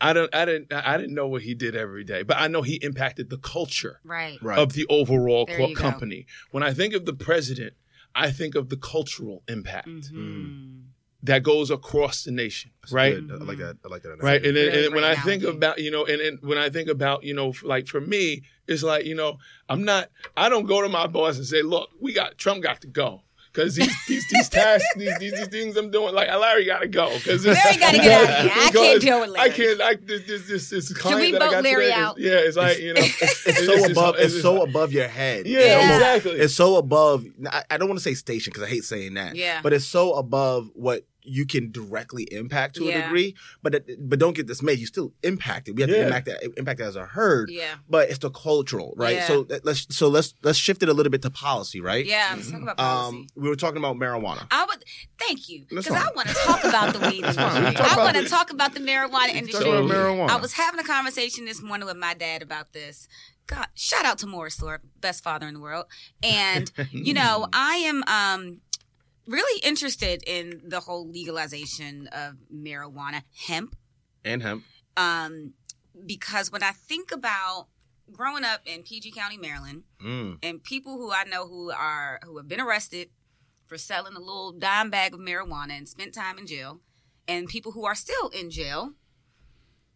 I don't, I didn't, I didn't know what he did every day, but I know he impacted the culture Right. Right. of the overall co- you go. company. When I think of the president, I think of the cultural impact Mhm. That goes across the nation, That's right? good. I like that. I like that. right and, then, Really and when i think about you know and, and when i think about you know like for me it's like you know i'm not i don't go to my boss and say look we got trump got to go because these, these these tasks these, these these things i'm doing like larry gotta go because Larry gotta get out of here. I can't deal with Larry. i can't i this this this, this client we that vote Larry today is- out? yeah it's like you know It's so above. It's so above your head. yeah, It's almost- exactly It's so above. I, I don't want to say station because I hate saying that. Yeah. But it's so above what you can directly impact to a degree. But it, but don't get dismayed. You still impact it. We have to impact that impact as a herd. Yeah. But it's the cultural, right? Yeah. So let's so let's let's shift it a little bit to policy, right? Yeah. Let's talk about policy. Um, we were talking about marijuana. I would thank you because I want to talk about the weed industry. I want to talk about the marijuana industry. about marijuana. I was having a conversation this morning with my dad about this. God, shout out to Morris Thorpe, best father in the world. And you know, I am um really interested in the whole legalization of marijuana, hemp, and hemp. um, because when I think about growing up in PG County, Maryland, Mm. and people who I know who are who have been arrested for selling a little dime bag of marijuana and spent time in jail, and people who are still in jail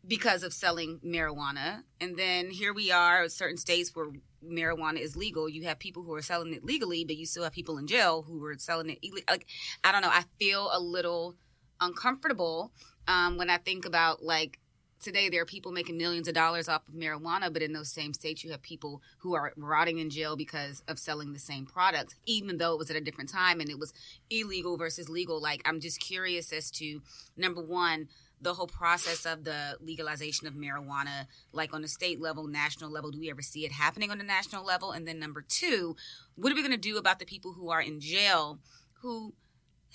because of selling marijuana. And then here we are, certain states where marijuana is legal. You have people who are selling it legally, but you still have people in jail who are selling it. Like I don't know. I feel a little uncomfortable um, when I think about like today there are people making millions of dollars off of marijuana, but in those same states you have people who are rotting in jail because of selling the same product, even though it was at a different time and it was illegal versus legal. Like I'm just curious as to number one, the whole process of the legalization of marijuana, like on the state level, national level, do we ever see it happening on the national level? And then number two, what are we going to do about the people who are in jail who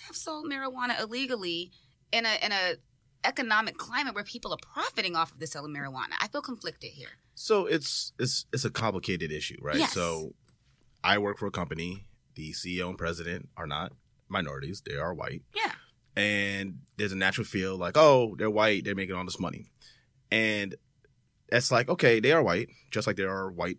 have sold marijuana illegally in a in a economic climate where people are profiting off of the sale of marijuana? I feel conflicted here. So it's it's it's a complicated issue, right? Yes. So I work for a company. The CEO and president are not minorities; they are white. Yeah. And there's a natural feel like, oh, they're white, they're making all this money, and it's like, okay, they are white, just like there are white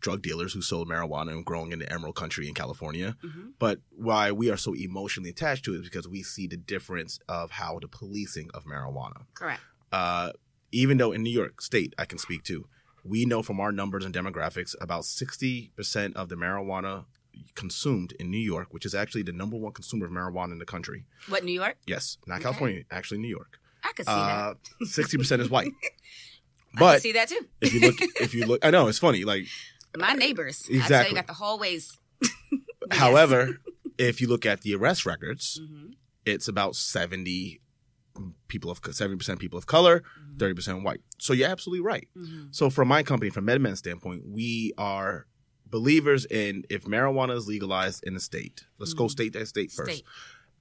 drug dealers who sold marijuana and growing in the Emerald Country in California. Mm-hmm. But why we are so emotionally attached to it is because we see the difference of how the policing of marijuana Correct. uh, even though in New York State, I can speak to, we know from our numbers and demographics about 60% of the marijuana consumed in New York, which is actually the number one consumer of marijuana in the country. What New York? Yes, not Okay. California, actually New York. I could see Uh, 60% is white. that. I But could see that too. if you look, if you look, I know it's funny. Like, My neighbors. I tell Exactly. you, got the hallways. However, if you look at the arrest records, Mhm. it's about 70 people of 70% people of color, Mm-hmm. 30% white. So you're absolutely right. Mhm. So from my company, from MedMen's standpoint, we are believers in if marijuana is legalized in a state, let's go Mhm. state by state first. State.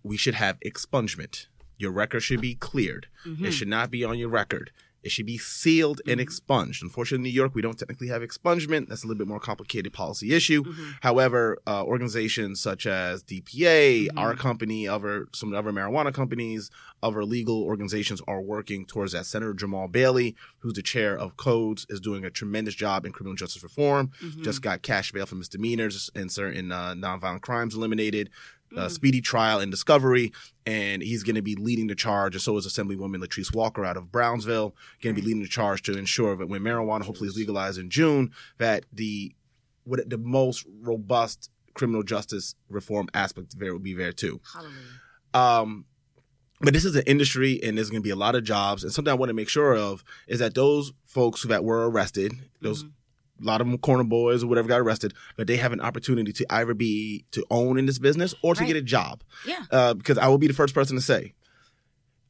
We should have expungement. Your record should be cleared. Mhm. It should not be on your record. It should be sealed and expunged. Unfortunately, in New York, we don't technically have expungement. That's a little bit more complicated policy issue. Mhm. However, uh, organizations such as DPA, Mhm. our company, other some other marijuana companies, other legal organizations are working towards that. Senator Jamaal Bailey, who's the chair of Codes, is doing a tremendous job in criminal justice reform. Mhm. Just got cash bail for misdemeanors and certain uh, nonviolent crimes eliminated. Uh, Mm. speedy trial and discovery, and he's going to be leading the charge. And so is Assemblywoman Latrice Walker out of Brownsville, going to be leading the charge to ensure that when marijuana hopefully is legalized in June, that the what the most robust criminal justice reform aspect there will be there too. Hallelujah. Um, but this is an industry, and there's going to be a lot of jobs. And something I want to make sure of is that those folks who that were arrested, those Mhm. A lot of them corner boys or whatever got arrested, but they have an opportunity to either be to own in this business or to Right. get a job. Yeah. Uh, because I will be the first person to say,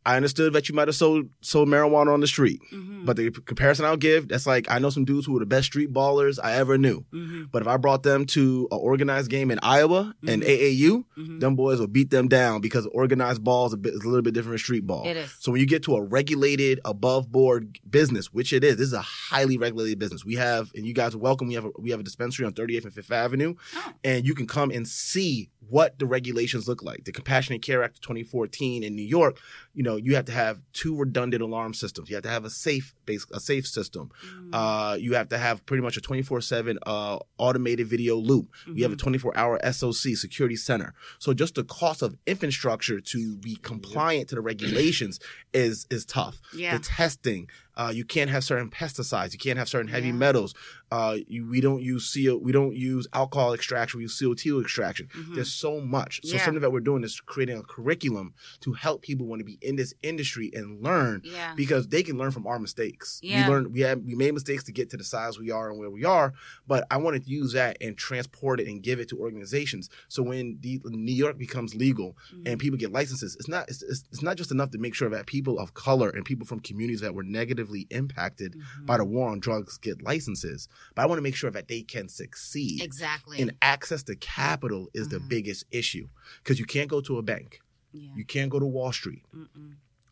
I understood that you might have sold sold marijuana on the street, Mhm. but the comparison I'll give, that's like I know some dudes who were the best street ballers I ever knew. Mhm. But if I brought them to an organized game in Iowa and Mhm. AAU, Mhm. them boys will beat them down because organized ball is a, bit, is a little bit different from street ball. It is. So when you get to a regulated, above board business, which it is, this is a highly regulated business. We have, and you guys are welcome. We have a, we have a dispensary on 38th and 5th Avenue, Oh. and you can come and see what the regulations look like. The Compassionate Care Act of 2014 in New York, you know, you have to have two redundant alarm systems. You have to have a safe base, a safe system. Mhm. Uh, you have to have pretty much a 24/7 uh, automated video loop. You have a Mhm. 24 hour SOC security center. So just the cost of infrastructure to be compliant to the regulations is is tough. yeah. The testing, uh, you can't have certain pesticides. You can't have certain heavy Yeah. metals. Uh, you, we don't use CO, we don't use alcohol extraction. We use CO2 extraction. Mhm. There's so much. So Yeah. something that we're doing is creating a curriculum to help people want to be in this industry and learn yeah. because they can learn from our mistakes. We learned we had we made mistakes to get to the size we are and where we are, but I wanted to use that and transport it and give it to organizations. So when the, New York becomes legal Mhm. and people get licenses, it's not it's, it's, it's not just enough to make sure that people of color and people from communities that were negatively impacted Mhm. by the war on drugs get licenses, but I want to make sure that they can succeed. exactly. And access to capital is the Mhm. biggest issue because you can't go to a bank, yeah. you can't go to Wall Street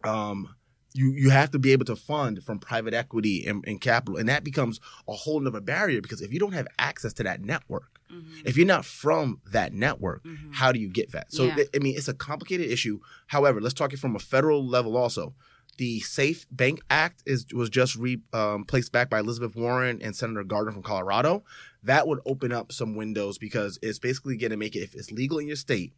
um, you you have to be able to fund from private equity and, and capital, and that becomes a whole nother barrier because if you don't have access to that network, Mhm. if you're not from that network, Mhm. how do you get that? So Yeah. th- I mean, it's a complicated issue. However, let's talk it from a federal level also. The Safe Bank Act is was just re, um, placed back by Elizabeth Warren and Senator Gardner from Colorado. That would open up some windows because it's basically going to make it if it's legal in your state,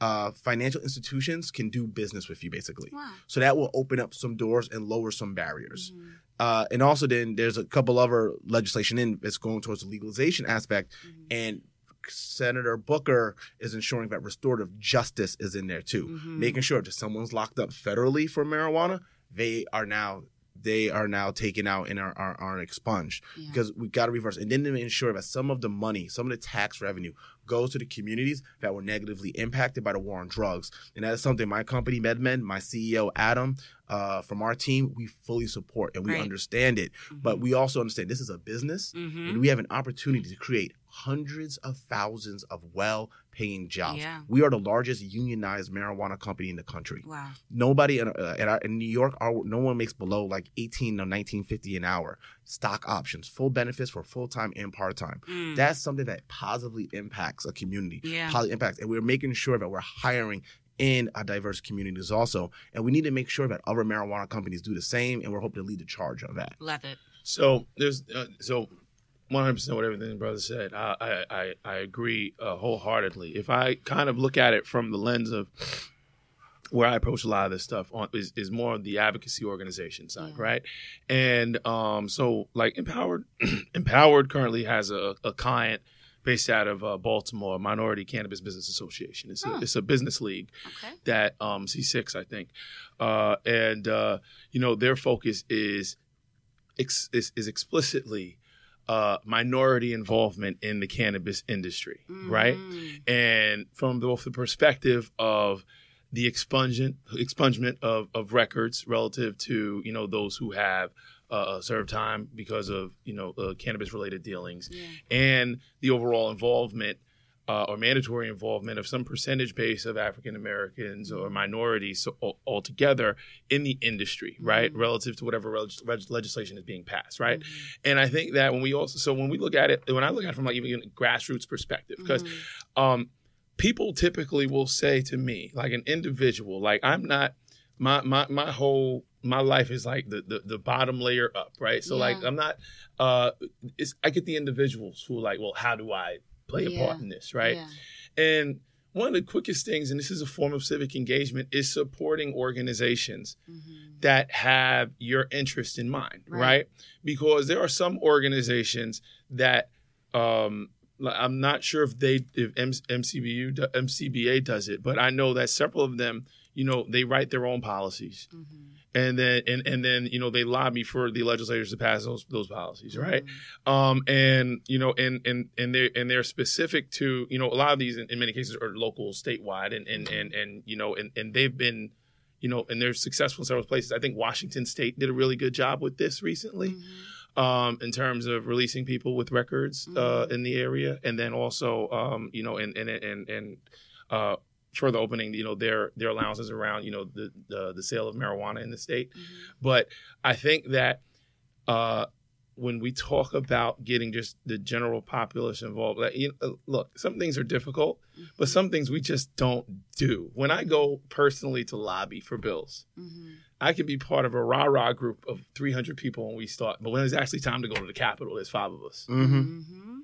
uh, financial institutions can do business with you basically. Wow. So that will open up some doors and lower some barriers. Mhm. Uh, and also, then there's a couple other legislation in that's going towards the legalization aspect, Mhm. and Senator Booker is ensuring that restorative justice is in there too, Mhm. making sure that someone's locked up federally for marijuana, they are now they are now taken out and are, are, are expunged Yeah. because we got to reverse and then to ensure that some of the money, some of the tax revenue goes to the communities that were negatively impacted by the war on drugs. And that is something my company, MedMen, my CEO, Adam, uh, from our team, we fully support and we Right. understand it. But we also understand this is a business Mhm. and we have an opportunity to create hundreds of thousands of well paying jobs. Yeah. We are the largest unionized marijuana company in the country Wow. nobody in, uh, in, our, in New York, our, no one makes below like 18 or 1950 an hour. Stock options, full benefits for full time and part time. Mm. That's something that positively impacts a community. Yeah. Positively impacts, and we're making sure that we're hiring in our diverse communities also. And we need to make sure that other marijuana companies do the same, and we're hoping to lead the charge on that. Love it. So there's uh, so 100 percent what everything brother said. I I I, I agree uh, wholeheartedly. If I kind of look at it from the lens of where I approach a lot of this stuff on is, is more on the advocacy organization side, Yeah. right? And um, so like empowered, empowered currently has a, a client based out of uh, Baltimore, Minority Cannabis Business Association. It's a, it's a business league Okay. that um, C6, I think, uh, and uh, you know their focus is ex- is, is explicitly uh, minority involvement in the cannabis industry, right? Mhm. And from both the perspective of the expungent expungement of, of records relative to you know those who have uh, served time because of you know uh, cannabis related dealings Yeah. and the overall involvement uh, or mandatory involvement of some percentage base of African Americans or minorities so, altogether in the industry, right? Mhm. Relative to whatever reg- legislation is being passed, right? Mhm. And I think that when we also, so when we look at it, when I look at it from like even a grassroots perspective, because Mhm. um, people typically will say to me, like an individual, like I'm not my my my whole my life is like the the, the bottom layer up, right? So like I'm not uh it's I get the individuals who are like, well, how do I play a part in this, right? Yeah. And one of the quickest things, and this is a form of civic engagement, is supporting organizations Mhm. that have your interest in mind, Right. right? Because there are some organizations that um, I'm not sure if they if MCBU MCBA does it, but I know that several of them, you know, they write their own policies, Mhm. And then and and then you know they lobby for the legislators to pass those those policies, right? Mhm. um, and you know, and and and they and they're specific to you know a lot of these in, in many cases are local, statewide, and and and and you know, and and they've been, you know, and they're successful in several places. I think Washington State did a really good job with this recently, Mhm. um, in terms of releasing people with records uh, Mhm. in the area, and then also, um, you know, and and and and. Uh, further opening, you know, their their allowances around, you know, the, the the sale of marijuana in the state. Mhm. But I think that uh, when we talk about getting just the general populace involved, like, you know, look, some things are difficult, but some things we just don't do. When I go personally to lobby for bills, Mhm. I can be part of a rah rah group of 300 people when we start, but when it's actually time to go to the Capitol, there's five of us. Mm-hmm.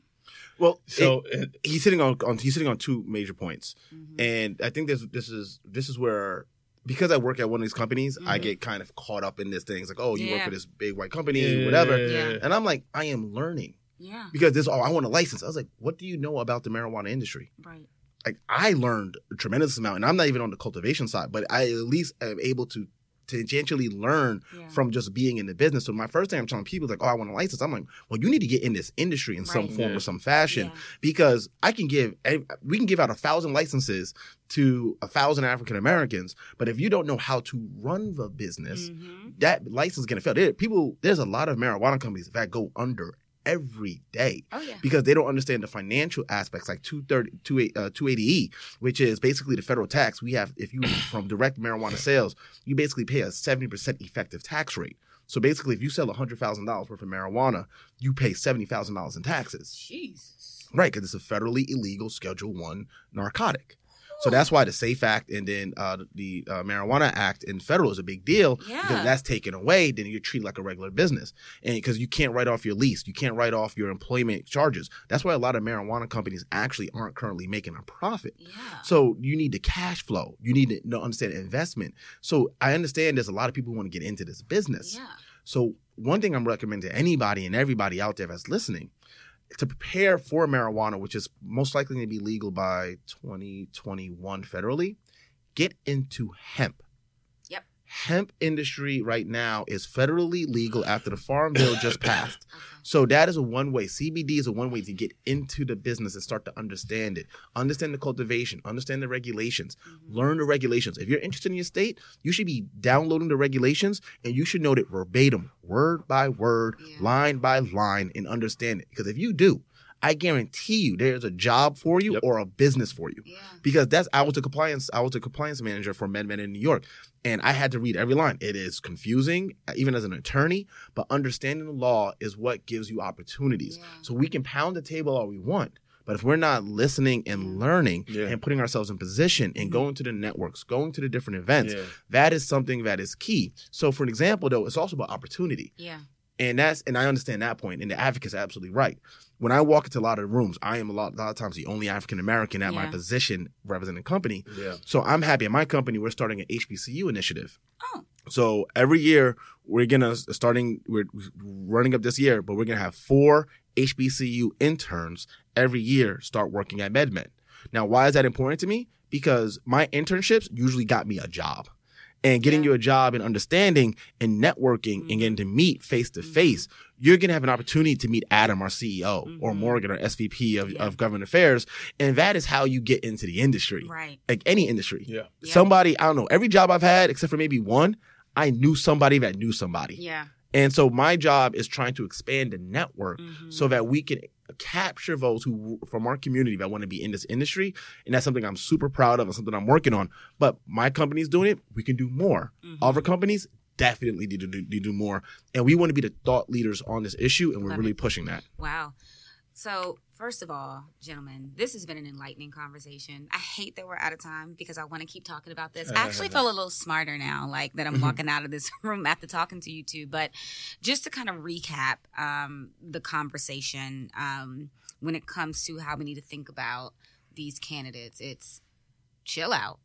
Well, So it- it- he's sitting on, on he's sitting on two major points, Mhm. and I think this this is this is where because I work at one of these companies, I Mhm. get kind of caught up in this thing. It's like, oh, you work for this big white company, whatever, Yeah. and I'm like, I am learning Yeah. because this. Oh, I want a license. I was like, what do you know about the marijuana industry? Right. like I learned a tremendous amount, and I'm not even on the cultivation side, but I at least am able to tangentially learn Yeah. from just being in the business. So my first thing I'm telling people is like, oh, I want a license. I'm like, well, you need to get in this industry in some form Yeah. or some fashion Yeah. because I can give we can give out a thousand licenses to a thousand African Americans, but if you don't know how to run the business, Mhm. that license is gonna fail. There, people, there's a lot of marijuana companies that go under every day Oh yeah. because they don't understand the financial aspects like 230 uh, 280e which is basically the federal tax we have if you from direct marijuana sales you basically pay a 70% effective tax rate so basically if you sell $100000 worth of marijuana you pay $70000 in taxes Jesus. right because it's a federally illegal schedule one narcotic so that's why the safe act and then uh, the uh, marijuana act in federal is a big deal Yeah. because that's taken away then you're treated like a regular business. And because you can't write off your lease. You can't write off your employment charges. That's why a lot of marijuana companies actually aren't currently making a profit. Yeah. so you need the cash flow. You need to know, understand investment. So i understand there's a lot of people who want to get into this business. Yeah. so one thing i'm recommending to anybody and everybody out there that's listening to prepare for marijuana which is most likely to be legal by 2021 federally get into hemp. Hemp industry right now is federally legal after the farm bill just passed so that is a one way. CBD is a one way to get into the business and start to understand it, understand the cultivation, understand the regulations, Mhm. learn the regulations. If you're interested in your state, you should be downloading the regulations and you should know it verbatim, word by word, Yeah. line by line, and understand it. Because if you do, I guarantee you there's a job for you Yep. or a business for you. Yeah. Because that's I was a compliance I was a compliance manager for MedMen in New York, and I had to read every line. It is confusing, even as an attorney, but understanding the law is what gives you opportunities. Yeah. So we can pound the table all we want, but if we're not listening and learning Yeah. and putting ourselves in position and Mhm. going to the networks, going to the different events, yeah. that is something that is key. So for an example, though, it's also about opportunity. Yeah. And that's and I understand that point, and the advocate's absolutely right. When I walk into a lot of rooms, I am a lot, a lot of times the only African American at my position representing the company. Yeah. So I'm happy at my company. We're starting an HBCU initiative. Oh. So every year we're gonna starting we're running up this year, but we're gonna have four HBCU interns every year start working at MedMen. Now, why is that important to me? Because my internships usually got me a job. And getting Yeah. you a job and understanding and networking Mhm. and getting to meet face to face, you're going to have an opportunity to meet Adam, our CEO, or Mhm. Morgan, our SVP of, Yeah. of government affairs. And that is how you get into the industry Right. like any industry. Yeah. Yeah. Somebody, I don't know, every job I've had, except for maybe one, I knew somebody that knew somebody. Yeah. And so my job is trying to expand the network Mhm. so that we can capture votes who from our community that want to be in this industry, and that's something I'm super proud of and something I'm working on. But my company's doing it. We can do more. Mhm. Other companies definitely need to do, need to do more, and we want to be the thought leaders on this issue, and we're Love really it. pushing that. Wow. So, first of all, gentlemen, this has been an enlightening conversation. I hate that we're out of time because I want to keep talking about this. I actually feel a little smarter now, like that I'm walking out of this room after talking to you two. But just to kind of recap um, the conversation um, when it comes to how we need to think about these candidates, it's chill out,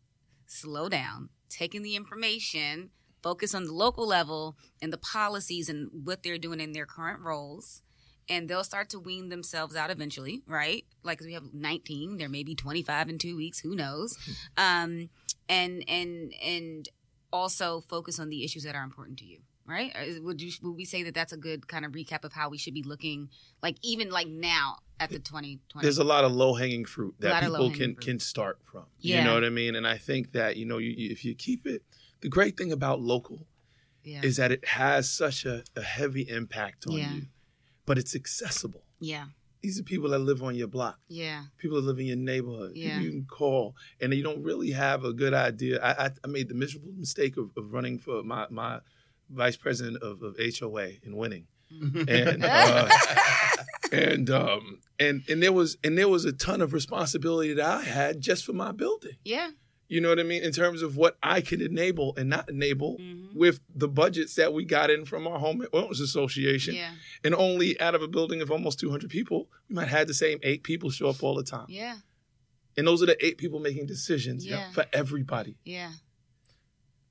slow down, taking the information, focus on the local level and the policies and what they're doing in their current roles and they'll start to wean themselves out eventually, right? Like we have 19, there may be 25 in two weeks, who knows? Um, and and and also focus on the issues that are important to you, right? Would you would we say that that's a good kind of recap of how we should be looking, like even like now at the 2020? There's a lot of low hanging fruit that people can fruit. can start from. Yeah. You know what I mean? And I think that you know, you, you- if you keep it, the great thing about local yeah, is that it has such a, a heavy impact on Yeah. you, but it's accessible. yeah, These are people that live on your block. yeah, People that live in your neighborhood. Yeah. People you can call, and you don't really have a good idea. I, I, I made the miserable mistake of, of running for my, my vice president of, of HOA and winning. And uh, and um and and there was and there was a ton of responsibility that I had just for my building. yeah, You know what I mean? In terms of what I can enable and not enable Mhm. with the budgets that we got in from our home owners association. yeah, And only out of a building of almost 200 people, we might have the same eight people show up all the time. yeah, And those are the eight people making decisions Yeah. for everybody. yeah,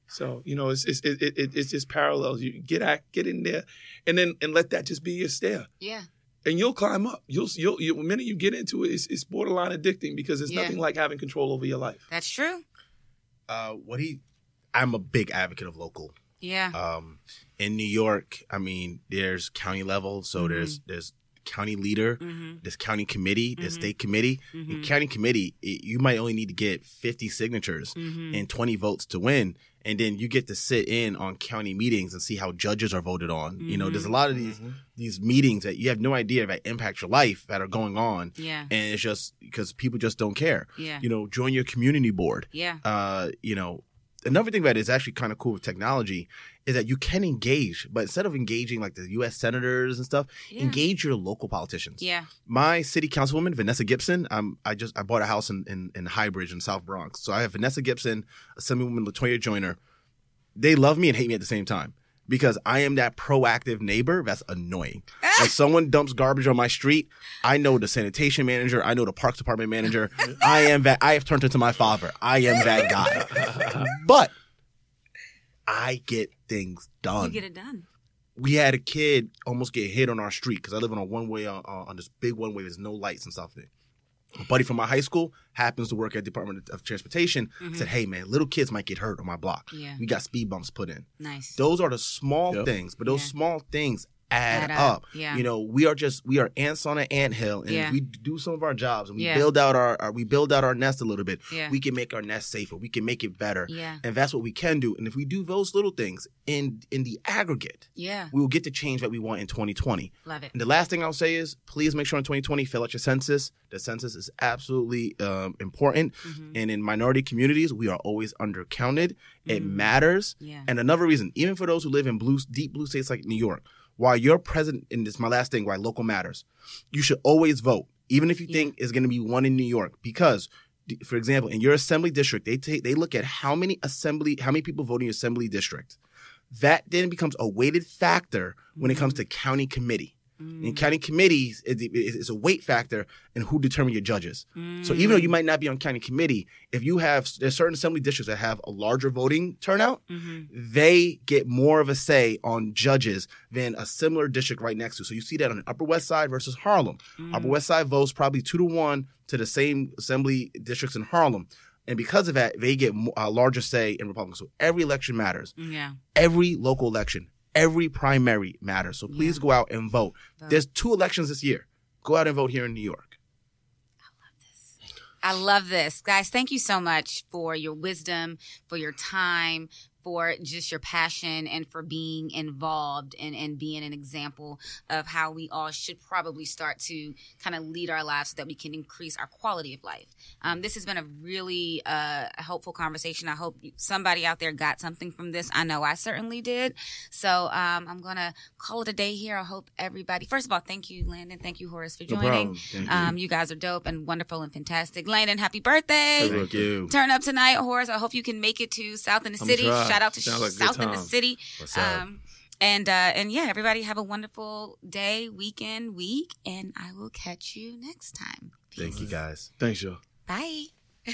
So you know, it's it's it, it, it's just parallels. You get at, get in there, and then and let that just be your stair, yeah, and you'll climb up. You'll you'll you, the minute you get into it, it's, it's borderline addicting because there's Yeah. nothing like having control over your life. that's true. Uh, what he, I'm a big advocate of local. Yeah, Um, in New York, I mean, there's county level, so there's there's county leader, mm-hmm. there's county committee, there's Mhm. state committee. Mm-hmm. County committee, it, you might only need to get 50 signatures Mm-hmm. and 20 votes to win, and then you get to sit in on county meetings and see how judges are voted on. You know, there's a lot of these these meetings that you have no idea that impact your life that are going on, yeah, and it's just because people just don't care. yeah, You know, join your community board. Yeah, uh, you know, another thing that is actually kind of cool with technology is that you can engage, but instead of engaging like the U.S. senators and stuff, yeah, engage your local politicians. yeah, My city councilwoman Vanessa Gibson, um, I just I bought a house in in, in Highbridge in South Bronx, so I have Vanessa Gibson, Assemblywoman Latoya Joyner. They love me and hate me at the same time because I am that proactive neighbor that's annoying. If someone dumps garbage on my street, I know the sanitation manager, I know the parks department manager. I am that I have turned into my father. I am that guy. But I get things you done. get it done. We had a kid almost get hit on our street because I live on a one way on, uh, uh, on this big one way. There's no lights and stuff. A buddy from my high school happens to work at Department of Transportation. Mhm. Said, "Hey man, little kids might get hurt on my block. Yeah, We got speed bumps put in. nice. Those are the small Yep. things, but those Yeah. small things add, Add up. up. Yeah. You know, we are just we are ants on an anthill, and Yeah. if we do some of our jobs and we Yeah. build out our, our we build out our nest a little bit, Yeah, we can make our nest safer. We can make it better, yeah, and that's what we can do. And if we do those little things in in the aggregate, yeah. we will get the change that we want in 2020. Love it. And the last thing I'll say is, please make sure in 2020 fill out your census. The census is absolutely um, important, Mhm. and in minority communities, we are always undercounted. It Mm. matters. Yeah, And another reason, even for those who live in blue, deep blue states like New York, while you're present, and this is my last thing, why local matters, you should always vote, even if you Yeah. think it's going to be one in New York, because, for example, in your assembly district, they take they look at how many assembly, how many people vote in your assembly district. That then becomes a weighted factor when it comes mm-hmm. to county committee. Mm. In county committees, it- it- it's a weight factor in who determine your judges. So even though Mm. you might not be on county committee, if you have there's certain assembly districts that have a larger voting turnout, Mhm. they get more of a say on judges than a similar district right next to. So you see that on the Upper West Side versus Harlem. Mm. Upper West Side votes probably two to one to the same assembly districts in Harlem. And because of that, they get a larger say in Republicans. So every election matters. yeah, Every local election, every primary matters. So please Yeah. go out and vote. Vote. There's two elections this year. Go out and vote here in New York. I love this. I love this. Guys, thank you so much for your wisdom, for your time, for just your passion and for being involved and, and being an example of how we all should probably start to kind of lead our lives so that we can increase our quality of life. Um, this has been a really uh, helpful conversation. I hope somebody out there got something from this. I know I certainly did. So um, I'm going to call it a day here. I hope everybody, first of all, thank you, Landon. Thank you, Horace, for joining. No you. Um, you guys are dope and wonderful and fantastic. Landon, happy birthday. Thank you. Turn up tonight, Horace. I hope you can make it to South in the I'm City. trying. Shout out to Sounds like South in the. City. What's up? Um, and uh, and yeah, everybody have a wonderful day, weekend, week, and I will catch you next time. Thank you guys. Thanks, y'all. Bye.